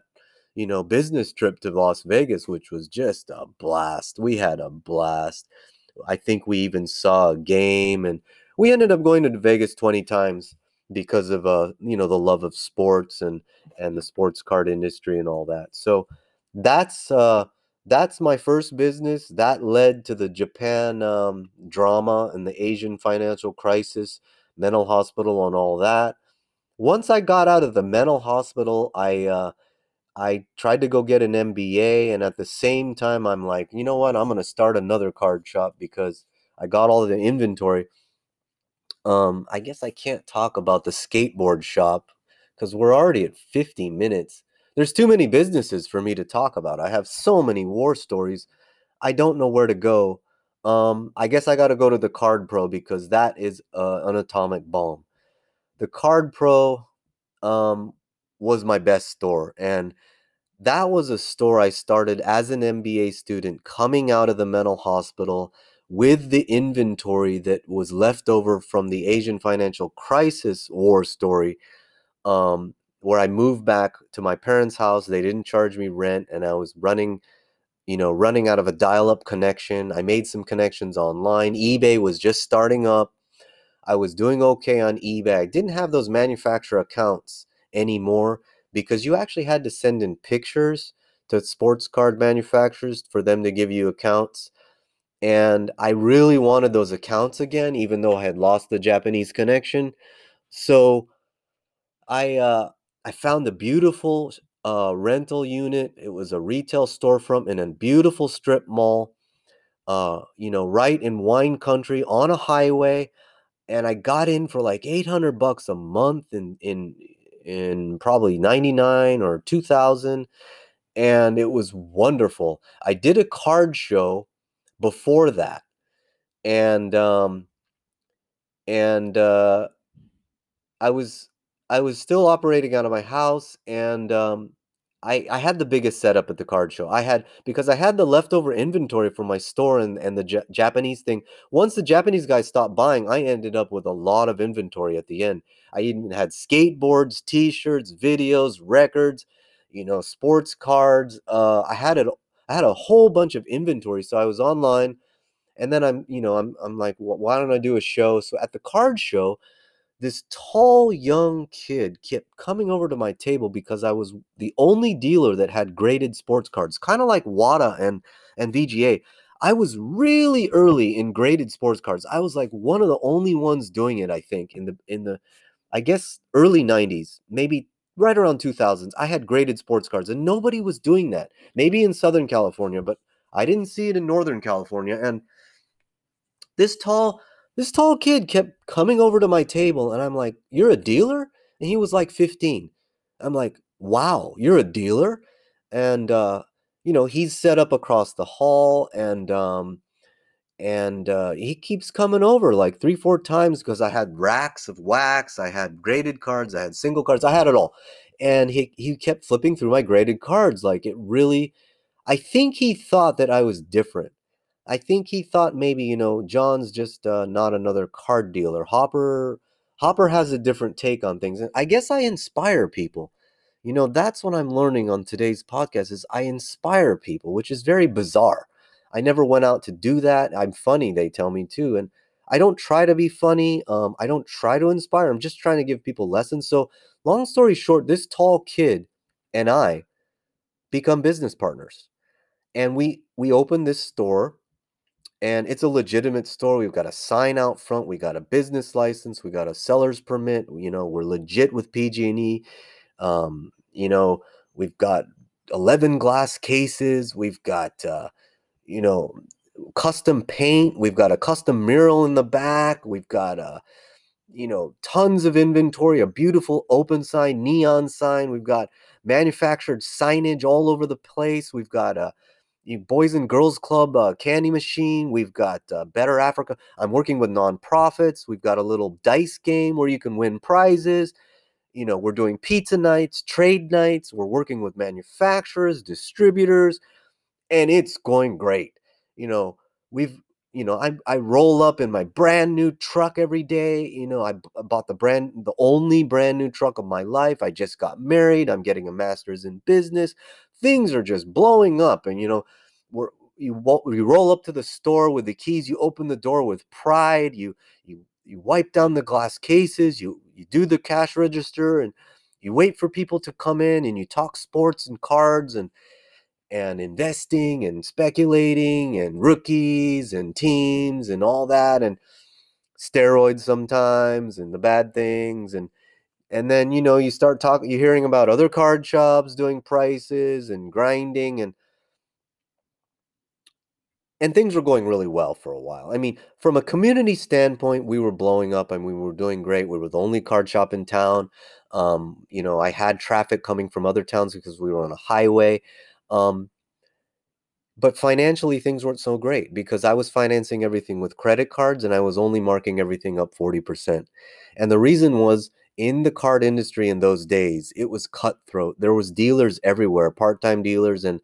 you know business trip to Las Vegas which was just a blast. We had a blast. I think we even saw a game and we ended up going to Vegas 20 times because of uh you know the love of sports and and the sports card industry and all that. So that's uh that's my first business. That led to the Japan um, drama and the Asian financial crisis, mental hospital, and all that. Once I got out of the mental hospital, I uh, I tried to go get an MBA, and at the same time, I'm like, you know what? I'm gonna start another card shop because I got all the inventory. Um, I guess I can't talk about the skateboard shop because we're already at 50 minutes there's too many businesses for me to talk about. I have so many war stories. I don't know where to go. Um, I guess I got to go to the Card Pro because that is uh, an atomic bomb. The Card Pro um, was my best store, and that was a store I started as an MBA student coming out of the mental hospital with the inventory that was left over from the Asian financial crisis war story. Um, where I moved back to my parents' house. They didn't charge me rent, and I was running, you know, running out of a dial up connection. I made some connections online. eBay was just starting up. I was doing okay on eBay. I didn't have those manufacturer accounts anymore because you actually had to send in pictures to sports card manufacturers for them to give you accounts. And I really wanted those accounts again, even though I had lost the Japanese connection. So I uh, I found a beautiful uh, rental unit. It was a retail storefront in a beautiful strip mall, uh, you know, right in wine country on a highway. And I got in for like 800 bucks a month in, in, in probably 99 or 2000. And it was wonderful. I did a card show before that. And, um, and, uh, I was I was still operating out of my house, and um, I I had the biggest setup at the card show. I had because I had the leftover inventory from my store and and the J- Japanese thing. Once the Japanese guys stopped buying, I ended up with a lot of inventory at the end. I even had skateboards, T-shirts, videos, records, you know, sports cards. Uh, I had it. I had a whole bunch of inventory, so I was online, and then I'm you know I'm I'm like, well, why don't I do a show? So at the card show this tall young kid kept coming over to my table because I was the only dealer that had graded sports cards, kind of like WATA and and VGA. I was really early in graded sports cards. I was like one of the only ones doing it, I think, in the in the I guess early 90s, maybe right around 2000s, I had graded sports cards and nobody was doing that. Maybe in Southern California, but I didn't see it in Northern California. And this tall, this tall kid kept coming over to my table and I'm like, You're a dealer? And he was like 15. I'm like, Wow, you're a dealer? And uh, you know, he's set up across the hall and um and uh, he keeps coming over like three, four times because I had racks of wax, I had graded cards, I had single cards, I had it all. And he he kept flipping through my graded cards. Like it really, I think he thought that I was different. I think he thought maybe you know John's just uh, not another card dealer. Hopper Hopper has a different take on things, and I guess I inspire people. You know, that's what I'm learning on today's podcast is I inspire people, which is very bizarre. I never went out to do that. I'm funny, they tell me too. And I don't try to be funny. Um, I don't try to inspire. I'm just trying to give people lessons. So, long story short, this tall kid and I become business partners. And we we open this store and it's a legitimate store. We've got a sign out front, we got a business license, we got a seller's permit, you know, we're legit with PG&E. Um, you know, we've got 11 glass cases, we've got uh, you know, custom paint. We've got a custom mural in the back. We've got a, uh, you know, tons of inventory, a beautiful open sign, neon sign. We've got manufactured signage all over the place. We've got a Boys and Girls Club uh, candy machine. We've got uh, Better Africa. I'm working with nonprofits. We've got a little dice game where you can win prizes. You know, we're doing pizza nights, trade nights. We're working with manufacturers, distributors and it's going great. You know, we've you know, I I roll up in my brand new truck every day. You know, I, I bought the brand the only brand new truck of my life. I just got married. I'm getting a master's in business. Things are just blowing up, and you know, we're you you roll up to the store with the keys. You open the door with pride. You you you wipe down the glass cases. You you do the cash register, and you wait for people to come in, and you talk sports and cards and and investing and speculating and rookies and teams and all that and steroids sometimes and the bad things and and then you know you start talking you're hearing about other card shops doing prices and grinding and and things were going really well for a while. I mean, from a community standpoint, we were blowing up and we were doing great. We were the only card shop in town. Um, you know, I had traffic coming from other towns because we were on a highway. Um, but financially, things weren't so great because I was financing everything with credit cards and I was only marking everything up 40%. And the reason was in the card industry in those days, it was cutthroat. There was dealers everywhere, part-time dealers and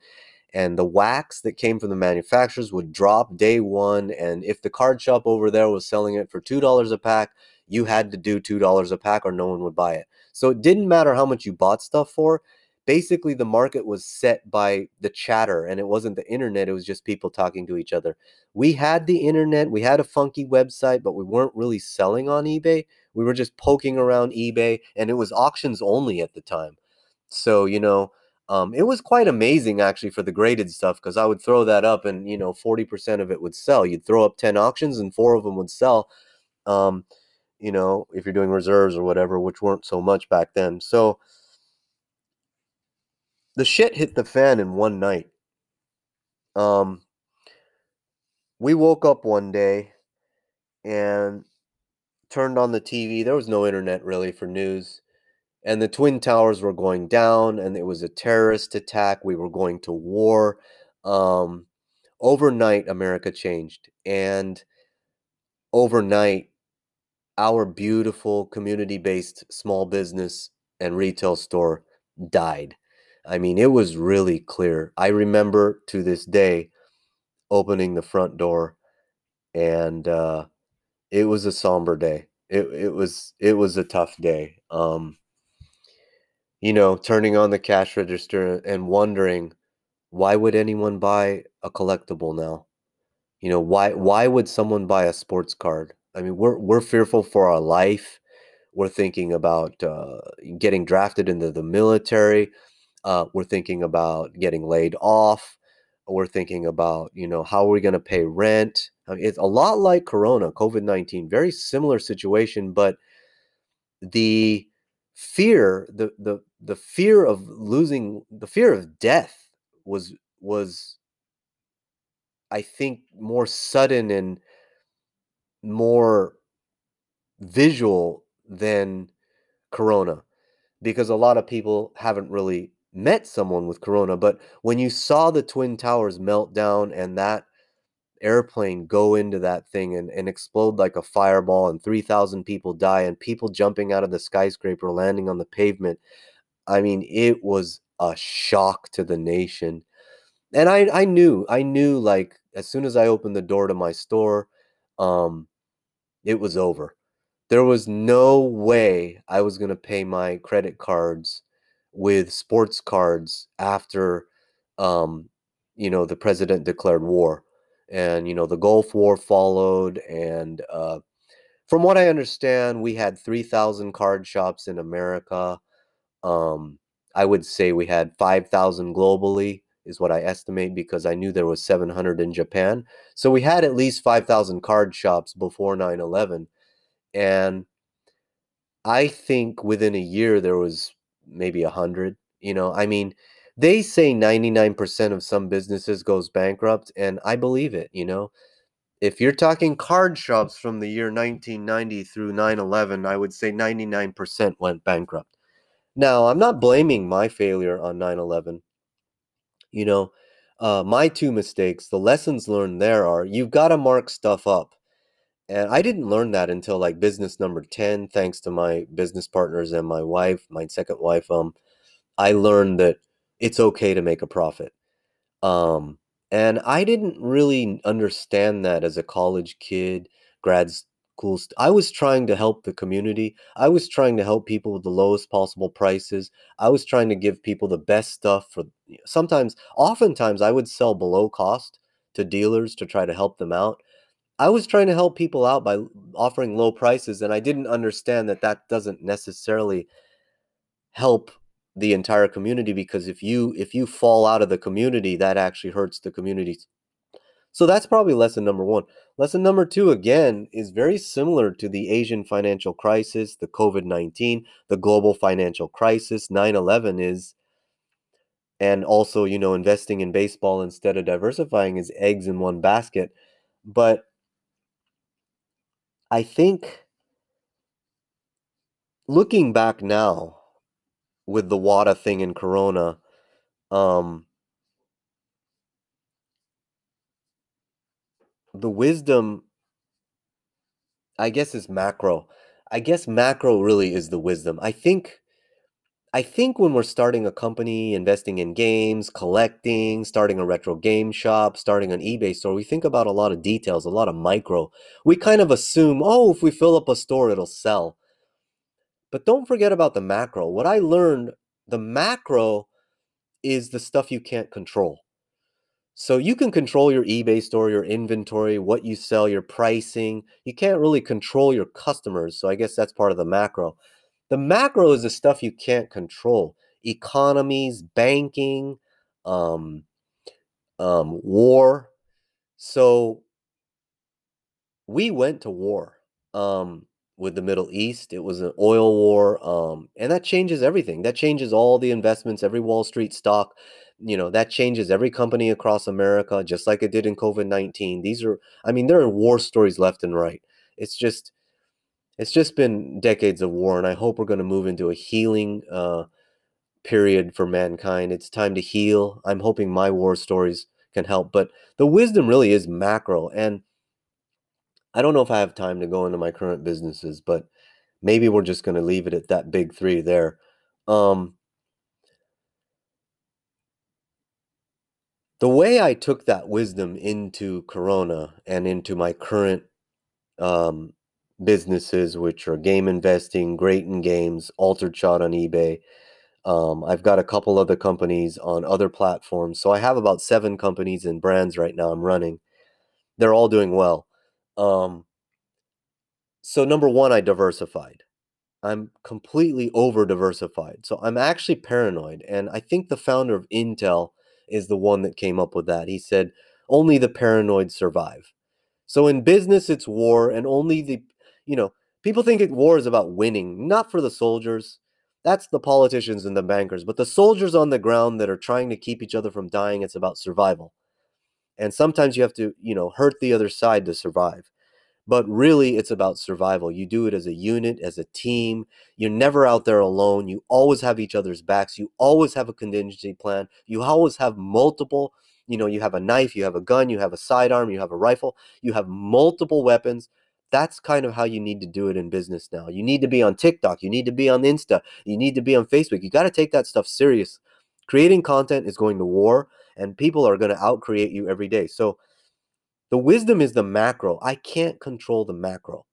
and the wax that came from the manufacturers would drop day one and if the card shop over there was selling it for $2 a pack, you had to do $2 a pack or no one would buy it. So it didn't matter how much you bought stuff for basically the market was set by the chatter and it wasn't the internet it was just people talking to each other. We had the internet we had a funky website but we weren't really selling on ebay. We were just poking around ebay and it was auctions only at the time. So you know um, it was quite amazing actually for the graded stuff because i would throw that up and you know 40% of it would sell. You'd throw up 10 auctions and four of them would sell um, you know if you're doing reserves or whatever which weren't so much back then. So the shit hit the fan in one night. Um, we woke up one day and turned on the TV. There was no internet really for news. And the Twin Towers were going down, and it was a terrorist attack. We were going to war. Um, overnight, America changed. And overnight, our beautiful community based small business and retail store died. I mean, it was really clear. I remember to this day opening the front door and uh, it was a somber day. It, it was it was a tough day. Um, you know, turning on the cash register and wondering why would anyone buy a collectible now? You know, why why would someone buy a sports card? I mean, we're we're fearful for our life. We're thinking about uh, getting drafted into the military uh, we're thinking about getting laid off. We're thinking about, you know, how are we going to pay rent? I mean, it's a lot like Corona, COVID 19, very similar situation, but the fear the the the fear of losing the fear of death was was i think more sudden and more visual than corona because a lot of people haven't really met someone with corona but when you saw the twin towers melt down and that airplane go into that thing and, and explode like a fireball and 3000 people die and people jumping out of the skyscraper landing on the pavement i mean it was a shock to the nation. And i i knew i knew like as soon as i opened the door to my store um it was over. There was no way i was going to pay my credit cards with sports cards after um you know the president declared war and you know the Gulf War followed, and uh, from what I understand, we had three thousand card shops in America. Um, I would say we had five thousand globally, is what I estimate because I knew there was seven hundred in Japan. So we had at least five thousand card shops before 9-11. and I think within a year there was maybe a hundred. You know, I mean they say 99% of some businesses goes bankrupt and i believe it you know? If you're talking card shops from the year 1990 through 9-11 i would say 99% went bankrupt. Now i'm not blaming my failure on 9-11 you know uh, my two mistakes the lessons learned there are you've got to mark stuff up and i didn't learn that until like business number 10 thanks to my business partners and my wife my second wife um i learned that it's okay to make a profit. Um, and I didn't really understand that as a college kid, grad school. St- I was trying to help the community. I was trying to help people with the lowest possible prices. I was trying to give people the best stuff for sometimes, oftentimes, I would sell below cost to dealers to try to help them out. I was trying to help people out by offering low prices, and I didn't understand that that doesn't necessarily help the entire community because if you if you fall out of the community that actually hurts the community so that's probably lesson number one. Lesson number two again is very similar to the asian financial crisis the covid-19 the global financial crisis 9-11 is and also you know investing in baseball instead of diversifying is eggs in one basket. But i think looking back now with the WATA thing in Corona, um, the wisdom, I guess, is macro. I guess macro really is the wisdom. I think. I think when we're starting a company, investing in games, collecting, starting a retro game shop, starting an eBay store, we think about a lot of details, a lot of micro. We kind of assume, oh, if we fill up a store, it'll sell. But don't forget about the macro. What I learned, the macro is the stuff you can't control. So you can control your eBay store, your inventory, what you sell, your pricing. You can't really control your customers. So I guess that's part of the macro. The macro is the stuff you can't control economies, banking, um, um, war. So we went to war. Um, with the Middle East. It was an oil war, um, and that changes everything. That changes all the investments, every Wall Street stock. You know that changes every company across America, just like it did in COVID nineteen. These are, I mean, there are war stories left and right. It's just, it's just been decades of war, and I hope we're going to move into a healing uh, period for mankind. It's time to heal. I'm hoping my war stories can help, but the wisdom really is macro and I don't know if I have time to go into my current businesses, but maybe we're just going to leave it at that big three there. Um, the way I took that wisdom into Corona and into my current um, businesses, which are game investing, Great in Games, Altered Shot on eBay. Um, I've got a couple other companies on other platforms. So I have about seven companies and brands right now I'm running. They're all doing well. Um, so number one, I diversified. I'm completely over diversified. So I'm actually paranoid. And I think the founder of Intel is the one that came up with that. He said, only the paranoid survive. So in business, it's war, and only the, you know, People think war is about winning, not for the soldiers. That's the politicians and the bankers. But the soldiers on the ground that are trying to keep each other from dying, it's about survival. And sometimes you have to, you know, hurt the other side to survive. But really, it's about survival. You do it as a unit, as a team. You're never out there alone. You always have each other's backs. You always have a contingency plan. You always have multiple, you know, you have a knife, you have a gun, you have a sidearm, you have a rifle, you have multiple weapons. That's kind of how you need to do it in business now. You need to be on TikTok. You need to be on Insta. You need to be on Facebook. You got to take that stuff serious. Creating content is going to war, and people are going to outcreate you every day. So, the wisdom is the macro. I can't control the macro.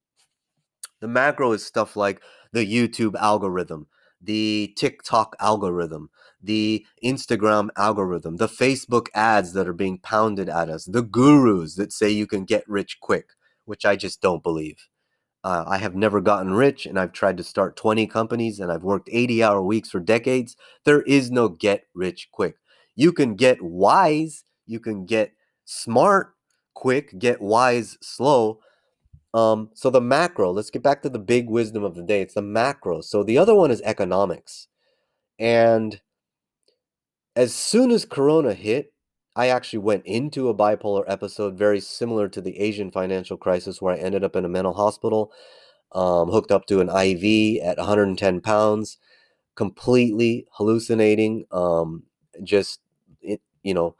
The macro is stuff like the YouTube algorithm, the TikTok algorithm, the Instagram algorithm, the Facebook ads that are being pounded at us, the gurus that say you can get rich quick, which I just don't believe. Uh, I have never gotten rich and I've tried to start 20 companies and I've worked 80 hour weeks for decades. There is no get rich quick. You can get wise, you can get smart, quick, get wise slow. Um, so the macro, let's get back to the big wisdom of the day. It's the macro. So the other one is economics. And as soon as Corona hit, I actually went into a bipolar episode very similar to the Asian financial crisis, where I ended up in a mental hospital, um, hooked up to an IV at 110 pounds, completely hallucinating, um, just, it, you know,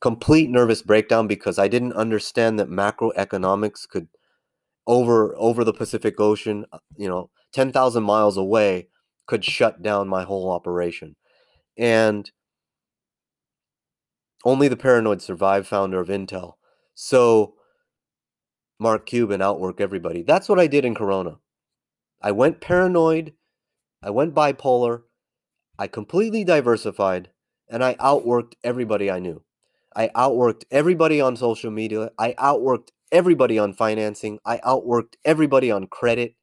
complete nervous breakdown because I didn't understand that macroeconomics could over over the Pacific Ocean, uh, you know, 10,000 miles away could shut down my whole operation. And only the paranoid survive founder of Intel. So Mark Cuban outwork everybody. That's what I did in Corona. I went paranoid, I went bipolar, I completely diversified, and I outworked everybody I knew. I outworked everybody on social media. I outworked everybody on financing. I outworked everybody on credit.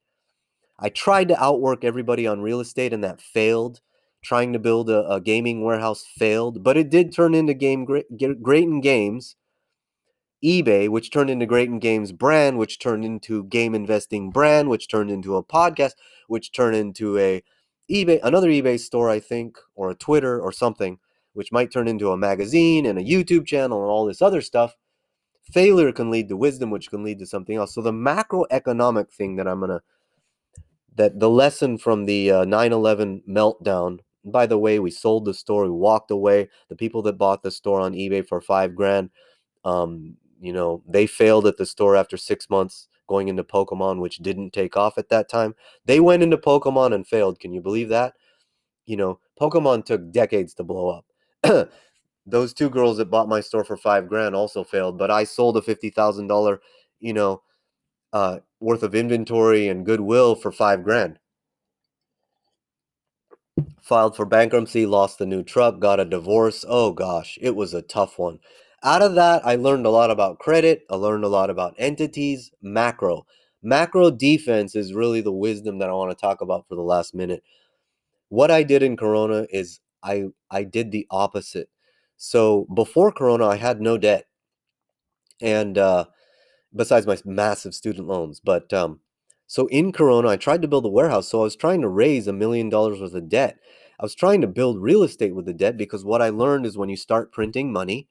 I tried to outwork everybody on real estate, and that failed. Trying to build a, a gaming warehouse failed, but it did turn into game great, games. eBay, which turned into Great Games brand, which turned into game investing brand, which turned into a podcast, which turned into a eBay, another eBay store, I think, or a Twitter or something which might turn into a magazine and a YouTube channel and all this other stuff. Failure can lead to wisdom, which can lead to something else. So the macroeconomic thing that I'm gonna that the lesson from the uh, 9/11 meltdown. By the way, we sold the store, we walked away. The people that bought the store on eBay for five grand, um, you know, they failed at the store after six months going into Pokemon, which didn't take off at that time. They went into Pokemon and failed. Can you believe that? You know, Pokemon took decades to blow up. (clears throat) those two girls that bought my store for five grand also failed, but I sold a fifty thousand dollar, you know, uh, worth of inventory and goodwill for five grand. Filed for bankruptcy, lost the new truck, got a divorce. Oh gosh, it was a tough one. Out of that, I learned a lot about credit. I learned a lot about entities, macro. Macro defense is really the wisdom that I want to talk about for the last minute. What I did in Corona is I I did the opposite. So before Corona, I had no debt, and uh, besides my massive student loans. But um, so in Corona, I tried to build a warehouse. So I was trying to raise a million dollars worth of debt. I was trying to build real estate with the debt because what I learned is when you start printing money,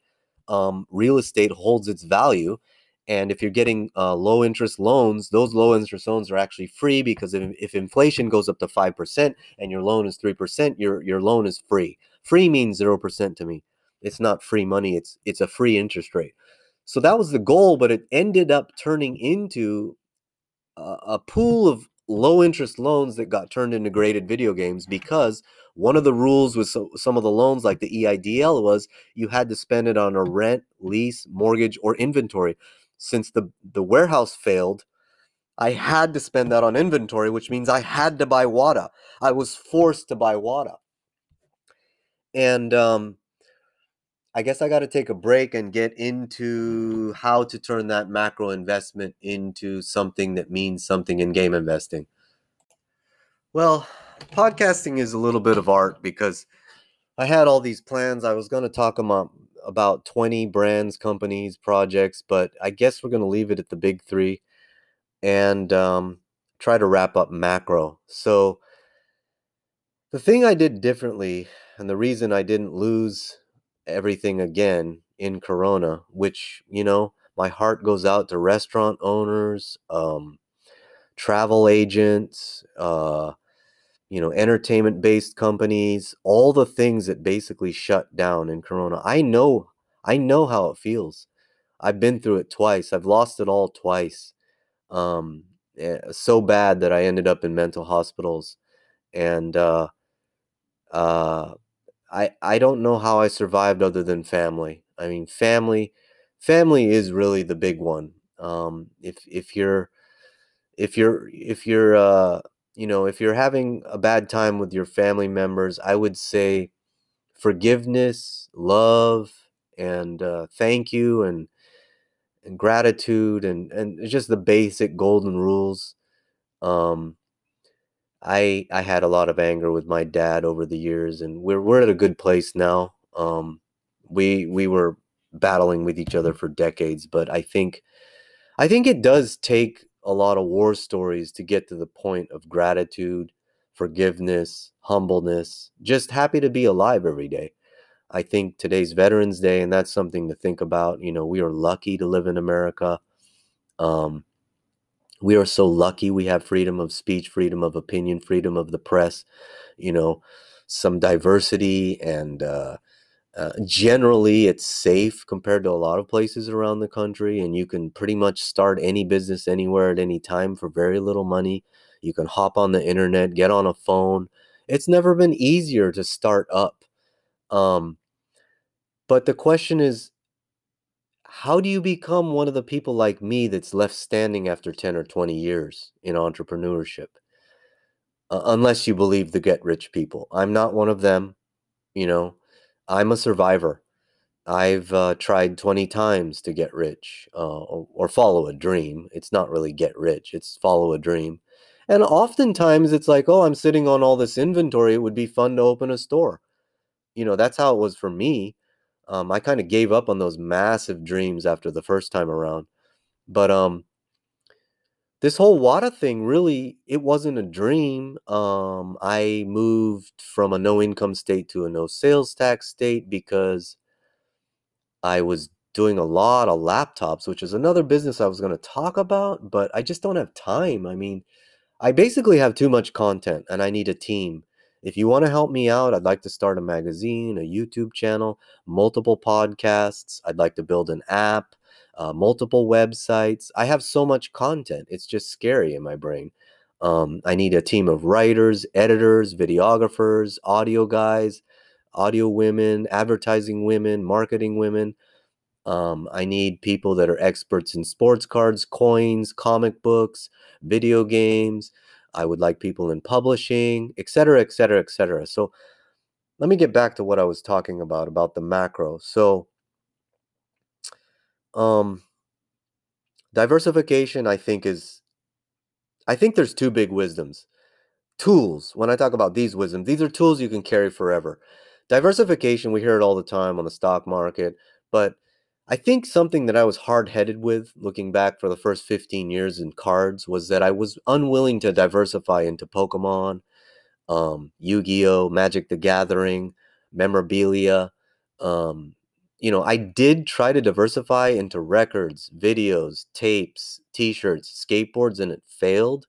um, real estate holds its value. And if you're getting uh, low interest loans, those low interest loans are actually free because if, if inflation goes up to 5% and your loan is 3%, your, your loan is free. Free means 0% to me. It's not free money, it's, it's a free interest rate. So that was the goal, but it ended up turning into a, pool of low interest loans that got turned into graded video games because one of the rules with so, some of the loans, like the EIDL, was you had to spend it on a rent, lease, mortgage, or inventory since the the warehouse failed, I had to spend that on inventory, which means I had to buy WATA. I was forced to buy WATA. And um, I guess I got to take a break and get into how to turn that macro investment into something that means something in game investing. Well, podcasting is a little bit of art because I had all these plans. I was going to talk about about 20 brands, companies, projects, but I guess we're going to leave it at the big three. And um, try to wrap up macro. So, the thing I did differently, and the reason I didn't lose everything again in Corona, which, you know, my heart goes out to restaurant owners, um, travel agents, uh, you know, entertainment based companies, all the things that basically shut down in Corona. I know, I know how it feels. I've been through it twice. I've lost it all twice. Um, eh, so bad that I ended up in mental hospitals. And uh, uh, I I don't know how I survived other than family. I mean, family, family is really the big one. Um, if if you're if you're if you're uh, you know if you're having a bad time with your family members, I would say forgiveness, love, and uh, thank you, and and gratitude, and and just the basic golden rules. Um, I I had a lot of anger with my dad over the years, and we're we're at a good place now. Um, we we were battling with each other for decades, but I think I think it does take a lot of war stories to get to the point of gratitude, forgiveness, humbleness, just happy to be alive every day. I think today's Veterans Day, and that's something to think about. You know, we are lucky to live in America. Um, we are so lucky we have freedom of speech, freedom of opinion, freedom of the press, you know, some diversity, and uh, uh, generally it's safe compared to a lot of places around the country. And you can pretty much start any business anywhere at any time for very little money. You can hop on the internet, get on a phone. It's never been easier to start up. Um, but the question is, how do you become one of the people like me that's left standing after 10 or 20 years in entrepreneurship? Uh, unless you believe the get rich people. I'm not one of them. You know, I'm a survivor. I've uh, tried 20 times to get rich uh, or, or follow a dream. It's not really get rich, it's follow a dream. And oftentimes it's like, oh, I'm sitting on all this inventory. It would be fun to open a store. You know, that's how it was for me. Um, I kind of gave up on those massive dreams after the first time around. But um, this whole WATA thing really, it wasn't a dream. Um, I moved from a no income state to a no sales tax state because I was doing a lot of laptops, which is another business I was going to talk about, but I just don't have time. I mean, I basically have too much content and I need a team. If you want to help me out, I'd like to start a magazine, a YouTube channel, multiple podcasts. I'd like to build an app, uh, multiple websites. I have so much content. It's just scary in my brain. Um, I need a team of writers, editors, videographers, audio guys, audio women, advertising women, marketing women. Um, I need people that are experts in sports cards, coins, comic books, video games. I would like people in publishing, et cetera, et cetera, et cetera. So let me get back to what I was talking about, about the macro. So um diversification, I think, is I think there's two big wisdoms. Tools. When I talk about these wisdoms, these are tools you can carry forever. Diversification, we hear it all the time on the stock market, but I think something that I was hard headed with looking back for the first 15 years in cards was that I was unwilling to diversify into Pokemon, um, Yu Gi Oh!, Magic the Gathering, memorabilia. Um, you know, I did try to diversify into records, videos, tapes, t shirts, skateboards, and it failed.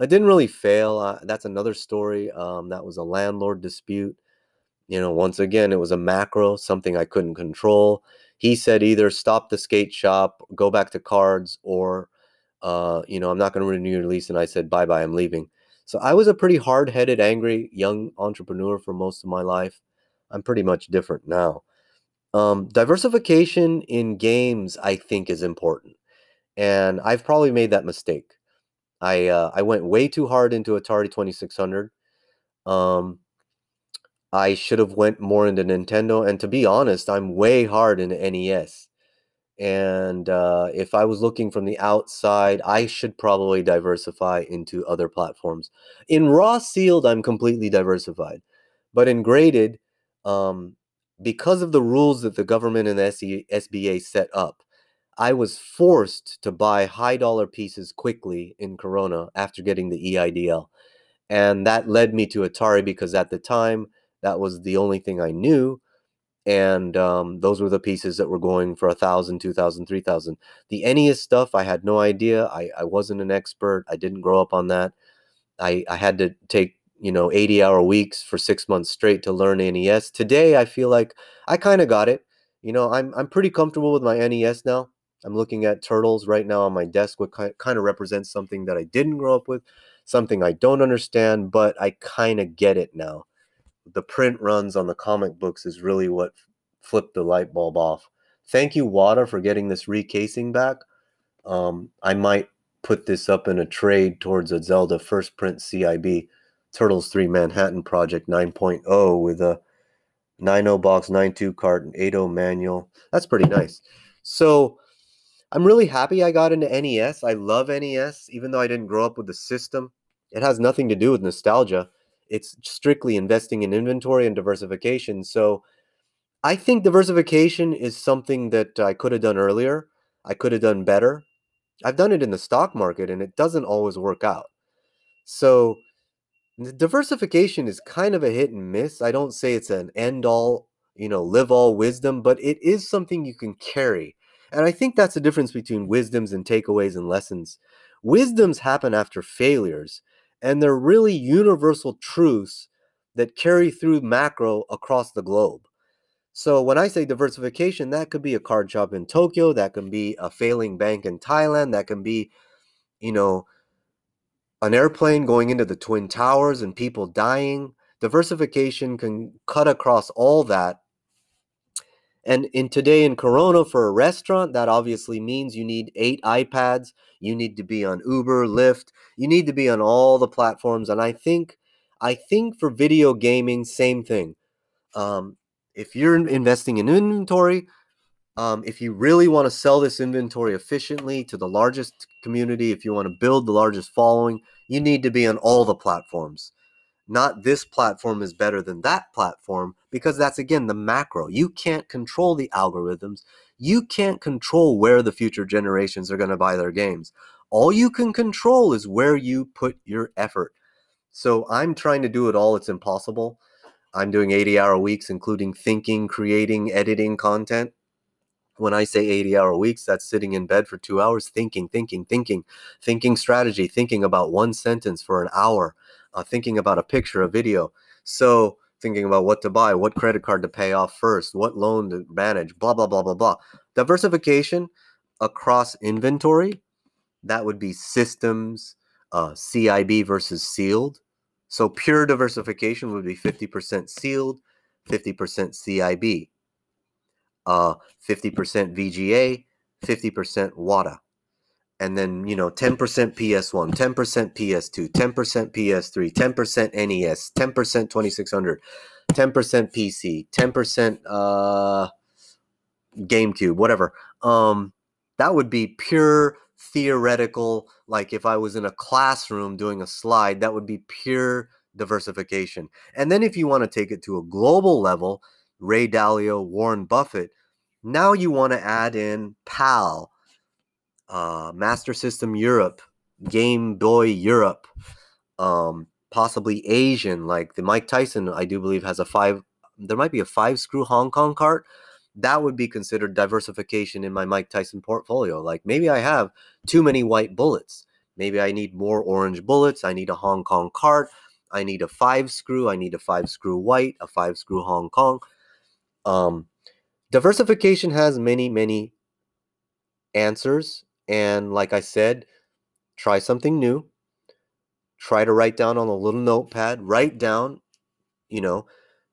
It didn't really fail. Uh, that's another story. Um, that was a landlord dispute. You know, once again, it was a macro, something I couldn't control he said either stop the skate shop, go back to cards, or uh, you know, I'm not going to renew your lease. And I said, bye bye, I'm leaving. So I was a pretty hard headed, angry young entrepreneur for most of my life. I'm pretty much different now. Um, diversification in games, I think, is important. And I've probably made that mistake. I uh, I went way too hard into Atari 2600. Um, I should have went more into Nintendo. And to be honest, I'm way hard in NES. And uh, if I was looking from the outside, I should probably diversify into other platforms. In raw sealed, I'm completely diversified, but in graded, um, because of the rules that the government and the SBA set up, I was forced to buy high dollar pieces quickly in Corona after getting the EIDL. And that led me to Atari because at the time, that was the only thing I knew. And um, those were the pieces that were going for a thousand, two thousand, three thousand. The NES stuff, I had no idea. I, I wasn't an expert. I didn't grow up on that. I, I had to take you know 80 hour weeks for six months straight to learn nes today i feel like i kind of got it you know i'm, I'm pretty comfortable with my nes now i'm looking at turtles right now on my desk what kind of represents something that i didn't grow up with something i don't understand but i kind of get it now the print runs on the comic books is really what flipped the light bulb off thank you wata for getting this recasing back um, i might put this up in a trade towards a zelda first print cib Turtles 3 Manhattan Project 9.0 with a 9.0 box, 9.2 cart, and 8.0 manual. That's pretty nice. So I'm really happy I got into NES. I love NES, even though I didn't grow up with the system. It has nothing to do with nostalgia. It's strictly investing in inventory and diversification. So I think diversification is something that I could have done earlier. I could have done better. I've done it in the stock market and it doesn't always work out. So diversification is kind of a hit and miss. I don't say it's an end all, you know, live all wisdom, but it is something you can carry. And I think that's the difference between wisdoms and takeaways and lessons. Wisdoms happen after failures, and they're really universal truths that carry through macro across the globe. So when I say diversification, that could be a card shop in Tokyo, that can be a failing bank in Thailand, that can be, you know, an airplane going into the twin towers and people dying diversification can cut across all that and in today in corona for a restaurant that obviously means you need eight ipads you need to be on uber lyft you need to be on all the platforms and i think i think for video gaming same thing um, if you're investing in inventory um, if you really want to sell this inventory efficiently to the largest community, if you want to build the largest following, you need to be on all the platforms. Not this platform is better than that platform, because that's again the macro. You can't control the algorithms. You can't control where the future generations are going to buy their games. All you can control is where you put your effort. So I'm trying to do it all. It's impossible. I'm doing 80 hour weeks, including thinking, creating, editing content when I say 80 hour weeks, that's sitting in bed for two hours thinking, thinking, thinking, thinking strategy, thinking about one sentence for an hour, uh, thinking about a picture, a video. So, thinking about what to buy, what credit card to pay off first, what loan to manage, blah, blah, blah, blah, blah. Diversification across inventory, that would be systems, uh, CIB versus sealed. So, pure diversification would be 50% sealed, 50% CIB uh, 50% VGA, 50% WATA. And then, you know, 10% PS1, 10% PS2, 10% PS3, 10% NES, 10% 2600, 10% PC, 10% uh, GameCube, whatever. Um, that would be pure theoretical. Like if I was in a classroom doing a slide, that would be pure diversification. And then if you want to take it to a global level, Ray Dalio, Warren Buffett. Now you want to add in PAL, uh, Master System Europe, Game Boy Europe, um, possibly Asian, like the Mike Tyson, I do believe has a five. There might be a five screw Hong Kong cart. That would be considered diversification in my Mike Tyson portfolio. Like maybe I have too many white bullets. Maybe I need more orange bullets. I need a Hong Kong cart. I need a five screw. I need a five screw white, a five screw Hong Kong. Um, diversification has many, many answers. And like I said, try something new. Try to write down on a little notepad, write down, you know,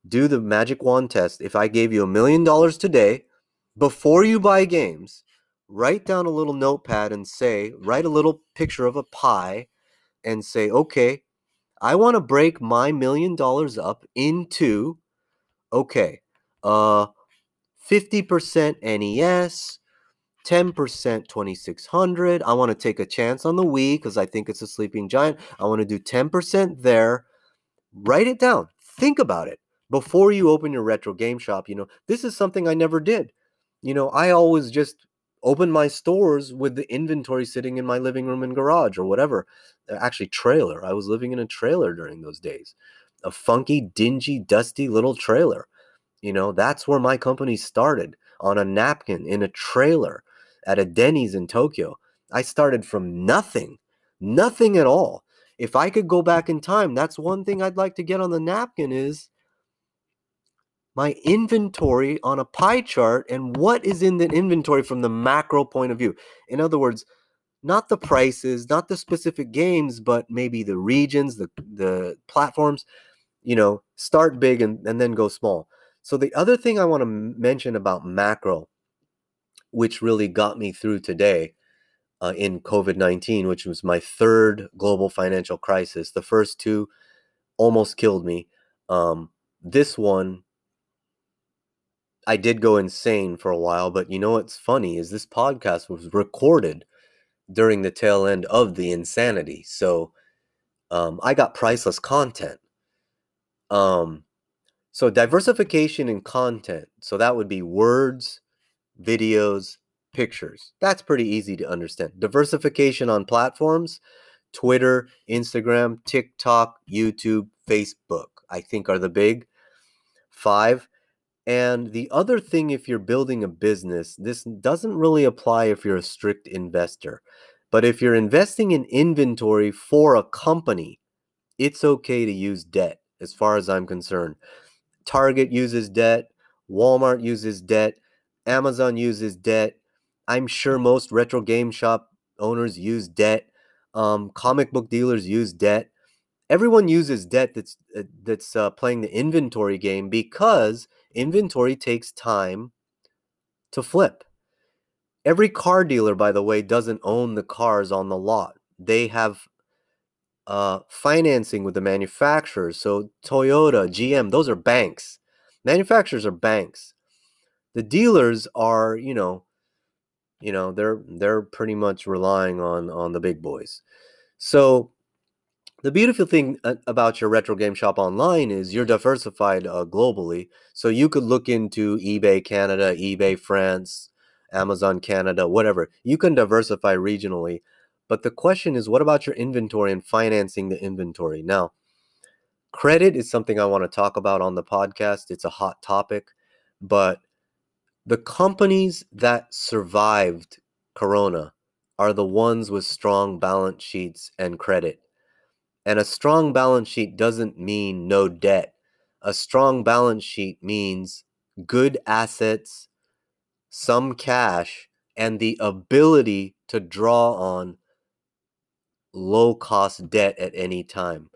do the magic wand test. If I gave you a million dollars today, before you buy games, write down a little notepad and say, write a little picture of a pie and say, okay, I want to break my million dollars up into, okay, uh, 50% NES, 10% 2600. I want to take a chance on the Wii because I think it's a sleeping giant. I want to do 10% there. Write it down. Think about it before you open your retro game shop. You know, this is something I never did. You know, I always just open my stores with the inventory sitting in my living room and garage or whatever. Uh, actually, trailer. I was living in a trailer during those days, a funky, dingy, dusty little trailer. You know, that's where my company started on a napkin in a trailer at a Denny's in Tokyo. I started from nothing, nothing at all. If I could go back in time, that's one thing I'd like to get on the napkin is my inventory on a pie chart and what is in the inventory from the macro point of view. In other words, not the prices, not the specific games, but maybe the regions, the the platforms, you know, start big and, and then go small. So the other thing I want to mention about macro, which really got me through today uh, in COVID 19, which was my third global financial crisis, the first two almost killed me. Um, this one I did go insane for a while, but you know what's funny is this podcast was recorded during the tail end of the insanity. So um, I got priceless content. Um, so diversification in content. So that would be words, videos, pictures. That's pretty easy to understand. Diversification on platforms, Twitter, Instagram, TikTok, YouTube, Facebook, I think are the big five. And the other thing, if you're building a business, this doesn't really apply if you're a strict investor. But if you're investing in inventory for a company, it's okay to use debt, as far as I'm concerned. Target uses debt, Walmart uses debt, Amazon uses debt. I'm sure most retro game shop owners use debt. Um, comic book dealers use debt. Everyone uses debt that's uh, that's uh, playing the inventory game because inventory takes time to flip. Every car dealer, by the way, doesn't own the cars on the lot. They have uh, financing with the manufacturers. So Toyota, GM, those are banks. Manufacturers are banks. The dealers are, you know, you know, they're they're pretty much relying on on the big boys. So the beautiful thing about your retro game shop online is you're diversified uh, globally. So you could look into eBay Canada, eBay France, Amazon Canada, whatever. You can diversify regionally. But the question is, what about your inventory and financing the inventory? Now, credit is something I want to talk about on the podcast. It's a hot topic. But the companies that survived Corona are the ones with strong balance sheets and credit and a strong balance sheet doesn't mean no debt. A strong balance sheet means good assets, some cash, and the ability to draw on low cost debt at any time.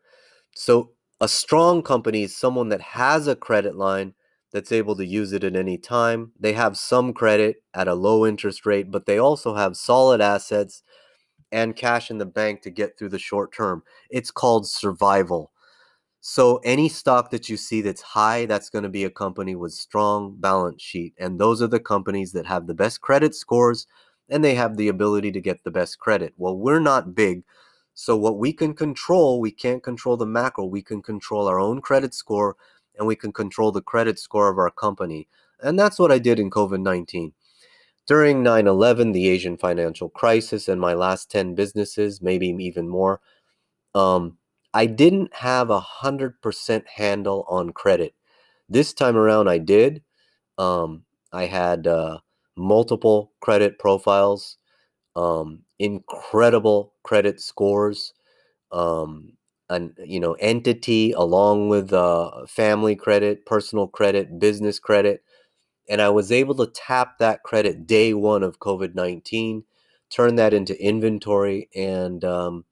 So, a strong company is someone that has a credit line that's able to use it at any time. They have some credit at a low interest rate, but they also have solid assets and cash in the bank to get through the short term. It's called survival. So any stock that you see that's high, that's going to be a company with strong balance sheet. And those are the companies that have the best credit scores and they have the ability to get the best credit. Well, we're not big. So what we can control, we can't control the macro. We can control our own credit score and we can control the credit score of our company. And that's what I did in COVID-19. During 9 11, the Asian financial crisis, and my last 10 businesses, maybe even more, um, I didn't have a 100% handle on credit. This time around, I did. Um, I had uh, multiple credit profiles, um, incredible credit scores, um, an you know entity along with uh, family credit, personal credit, business credit and I was able to tap that credit day one of COVID 19, turn that into inventory. And um,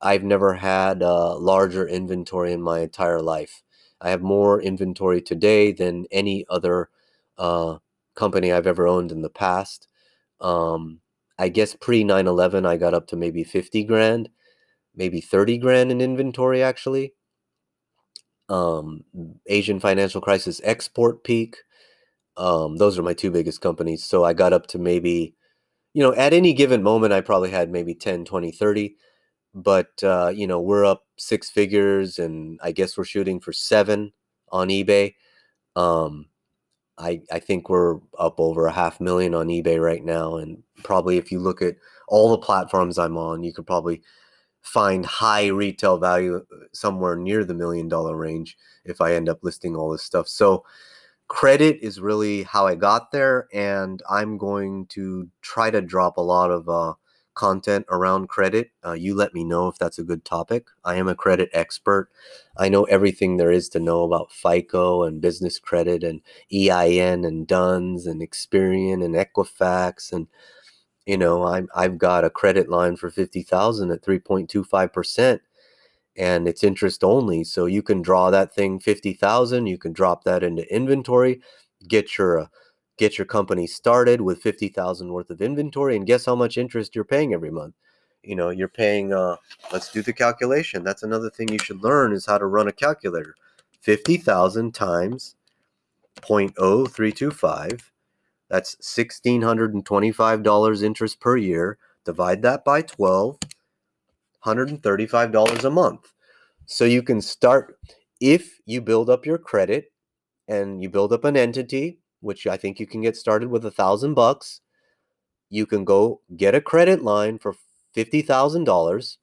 I've never had a larger inventory in my entire life. I have more inventory today than any other uh, company I've ever owned in the past. Um, I guess pre 9 11, I got up to maybe 50 grand, maybe 30 grand in inventory actually. Um, Asian financial crisis export peak um, those are my two biggest companies. So I got up to maybe, you know, at any given moment, I probably had maybe 10, 20, 30. But, uh, you know, we're up six figures and I guess we're shooting for seven on eBay. Um, I, I think we're up over a half million on eBay right now. And probably if you look at all the platforms I'm on, you could probably find high retail value uh, somewhere near the million dollar range if I end up listing all this stuff. So credit is really how I got there. And I'm going to try to drop a lot of uh, content around credit. Uh, you let me know if that's a good topic. I am a credit expert. I know everything there is to know about FICO and business credit and EIN and DUNS and Experian and Equifax and you know I'm I've got a credit line for 50,000 at 3.25% and it's interest only so you can draw that thing 50,000 you can drop that into inventory get your uh, get your company started with 50,000 worth of inventory and guess how much interest you're paying every month? You know you're paying uh let's do the calculation that's another thing you should learn is how to run a calculator. 50,000 times 0.0325 that's $1625 interest per year divide that by 12 $135 a month so you can start if you build up your credit and you build up an entity which I think you can get started with a thousand bucks. You can go get a credit line for fifty thousand dollars.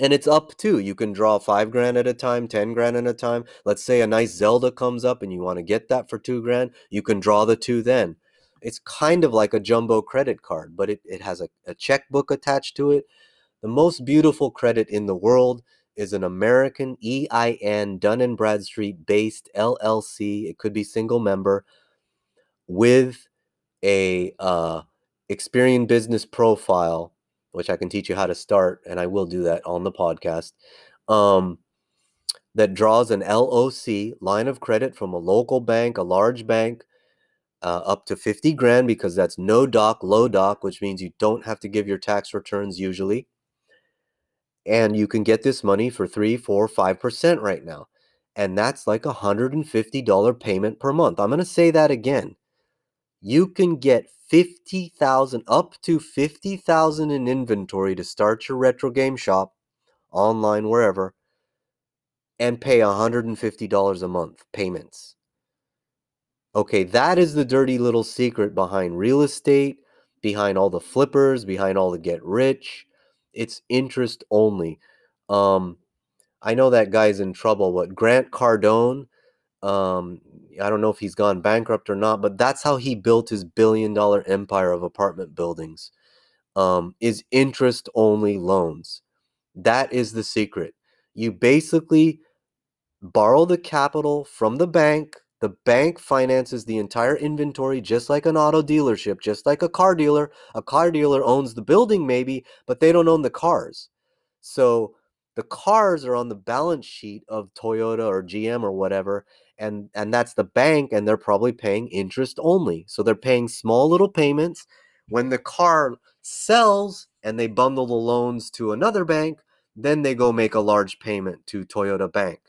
And it's up to you can draw five grand at a time, ten grand at a time. Let's say a nice Zelda comes up and you want to get that for two grand, you can draw the two then. It's kind of like a jumbo credit card, but it, it has a, a checkbook attached to it. The most beautiful credit in the world is an American EIN Dun and Bradstreet based LLC. It could be single member with a uh, Experian business profile, which I can teach you how to start, and I will do that on the podcast. Um, that draws an LOC line of credit from a local bank, a large bank, uh, up to 50 grand because that's no doc, low doc, which means you don't have to give your tax returns usually and you can get this money for three, four, five percent right now, and that's like a hundred and fifty dollar payment per month. I'm going to say that again. You can get fifty thousand up to fifty thousand in inventory to start your retro game shop, online wherever, and pay hundred and fifty dollars a month payments. Okay, that is the dirty little secret behind real estate, behind all the flippers, behind all the get rich it's interest only. Um, I know that guy's in trouble. What Grant Cardone? Um, I don't know if he's gone bankrupt or not, but that's how he built his billion dollar empire of apartment buildings. Um, is interest only loans. That is the secret. You basically borrow the capital from the bank. The bank finances the entire inventory just like an auto dealership, just like a car dealer. A car dealer owns the building, maybe, but they don't own the cars. So the cars are on the balance sheet of Toyota or GM or whatever. And, and that's the bank, and they're probably paying interest only. So they're paying small little payments. When the car sells and they bundle the loans to another bank, then they go make a large payment to Toyota Bank.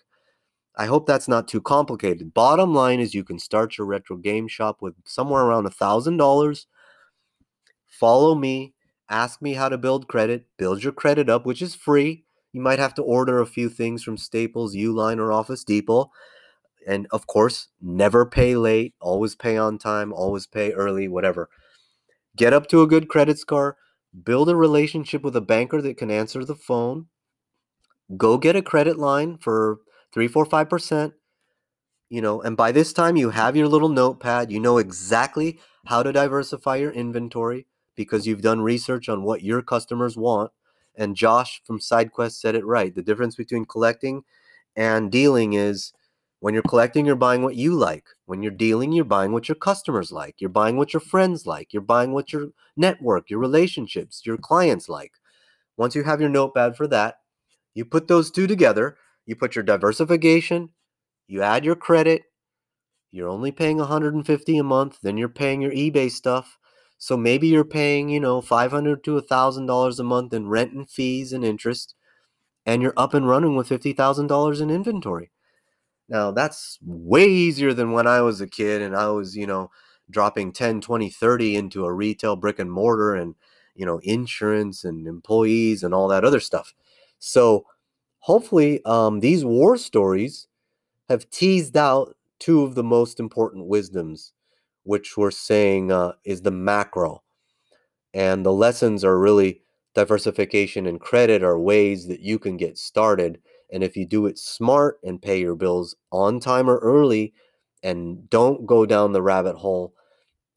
I hope that's not too complicated. Bottom line is you can start your retro game shop with somewhere around a thousand dollars. Follow me, ask me how to build credit, build your credit up, which is free. You might have to order a few things from Staples, Uline, or Office Depot. And of course, never pay late, always pay on time, always pay early, whatever. Get up to a good credit score, build a relationship with a banker that can answer the phone, go get a credit line for three, four, five percent. You know, and by this time you have your little notepad. You know exactly how to diversify your inventory because you've done research on what your customers want. And Josh from SideQuest said it right. The difference between collecting and dealing is when you're collecting, you're buying what you like. When you're dealing, you're buying what your customers like. You're buying what your friends like. You're buying what your network, your relationships, your clients like. Once you have your notepad for that, you put those two together you put your diversification, you add your credit, you're only paying 150 a month, then you're paying your eBay stuff. So maybe you're paying, you know, 500 to $1,000 a month in rent and fees and interest, and you're up and running with $50,000 in inventory. Now, that's way easier than when I was a kid and I was, you know, dropping 10, 20, 30 into a retail brick and mortar and, you know, insurance and employees and all that other stuff. So, hopefully um, these war stories have teased out two of the most important wisdoms, which we're saying uh, is the macro. And the lessons are really diversification and credit are ways that you can get started. And if you do it smart and pay your bills on time or early and don't go down the rabbit hole,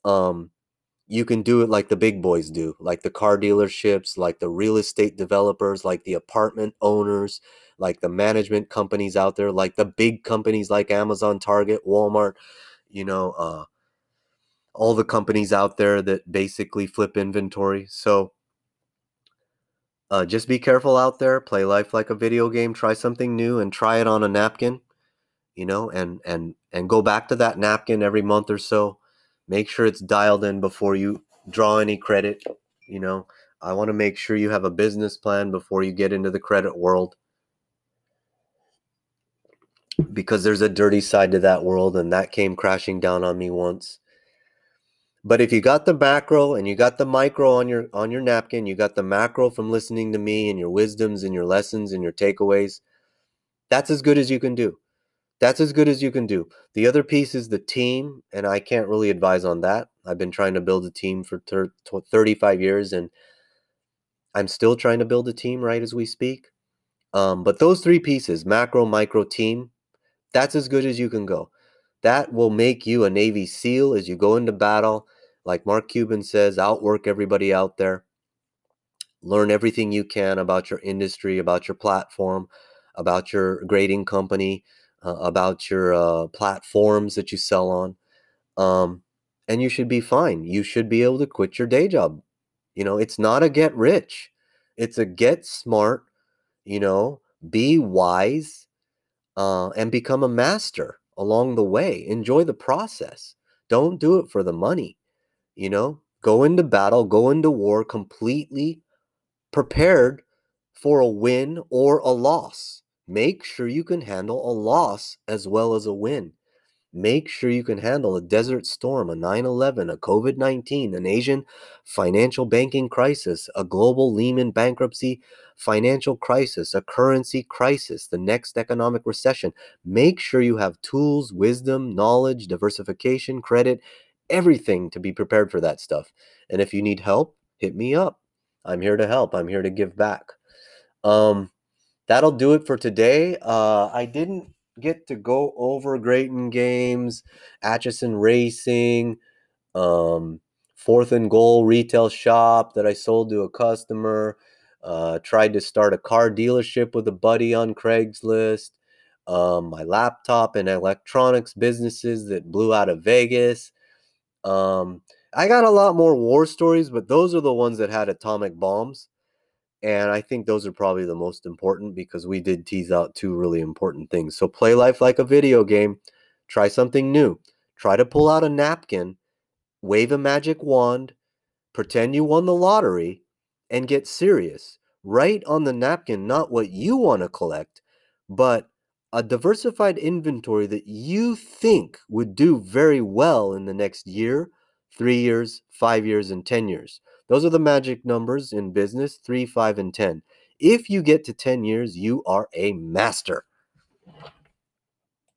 um, you can do it like the big boys do, like the car dealerships, like the real estate developers, like the apartment owners, like the management companies out there, like the big companies like Amazon, Target, Walmart, you know, uh, all the companies out there that basically flip inventory. So uh, just be careful out there. Play life like a video game. Try something new and try it on a napkin, you know, and and and go back to that napkin every month or so make sure it's dialed in before you draw any credit you know i want to make sure you have a business plan before you get into the credit world because there's a dirty side to that world and that came crashing down on me once but if you got the macro and you got the micro on your on your napkin you got the macro from listening to me and your wisdoms and your lessons and your takeaways that's as good as you can do that's as good as you can do. The other piece is the team, and I can't really advise on that. I've been trying to build a team for 35 years, and I'm still trying to build a team right as we speak. Um, but those three pieces macro, micro, team that's as good as you can go. That will make you a Navy SEAL as you go into battle. Like Mark Cuban says, outwork everybody out there. Learn everything you can about your industry, about your platform, about your grading company, uh, about your uh, platforms that you sell on. Um, and you should be fine. You should be able to quit your day job. You know, it's not a get rich, it's a get smart, you know, be wise uh, and become a master along the way. Enjoy the process. Don't do it for the money. You know, go into battle, go into war completely prepared for a win or a loss. Make sure you can handle a loss as well as a win. Make sure you can handle a desert storm, a 9 11, a COVID 19, an Asian financial banking crisis, a global Lehman bankruptcy financial crisis, a currency crisis, the next economic recession. Make sure you have tools, wisdom, knowledge, diversification, credit, everything to be prepared for that stuff. And if you need help, hit me up. I'm here to help, I'm here to give back. Um, that'll do it for today. Uh, I didn't get to go over Grayton Games, Atchison Racing, um, fourth and goal retail shop that I sold to a customer. Uh, tried to start a car dealership with a buddy on Craigslist. Um, my laptop and electronics businesses that blew out of Vegas. Um, I got a lot more war stories, but those are the ones that had atomic bombs. And I think those are probably the most important because we did tease out two really important things. So play life like a video game. Try something new. Try to pull out a napkin, wave a magic wand, pretend you won the lottery, and get serious. Write on the napkin not what you want to collect, but a diversified inventory that you think would do very well in the next year, three years, five years, and 10 years. Those are the magic numbers in business 3, 5, and 10. If you get to 10 years, you are a master.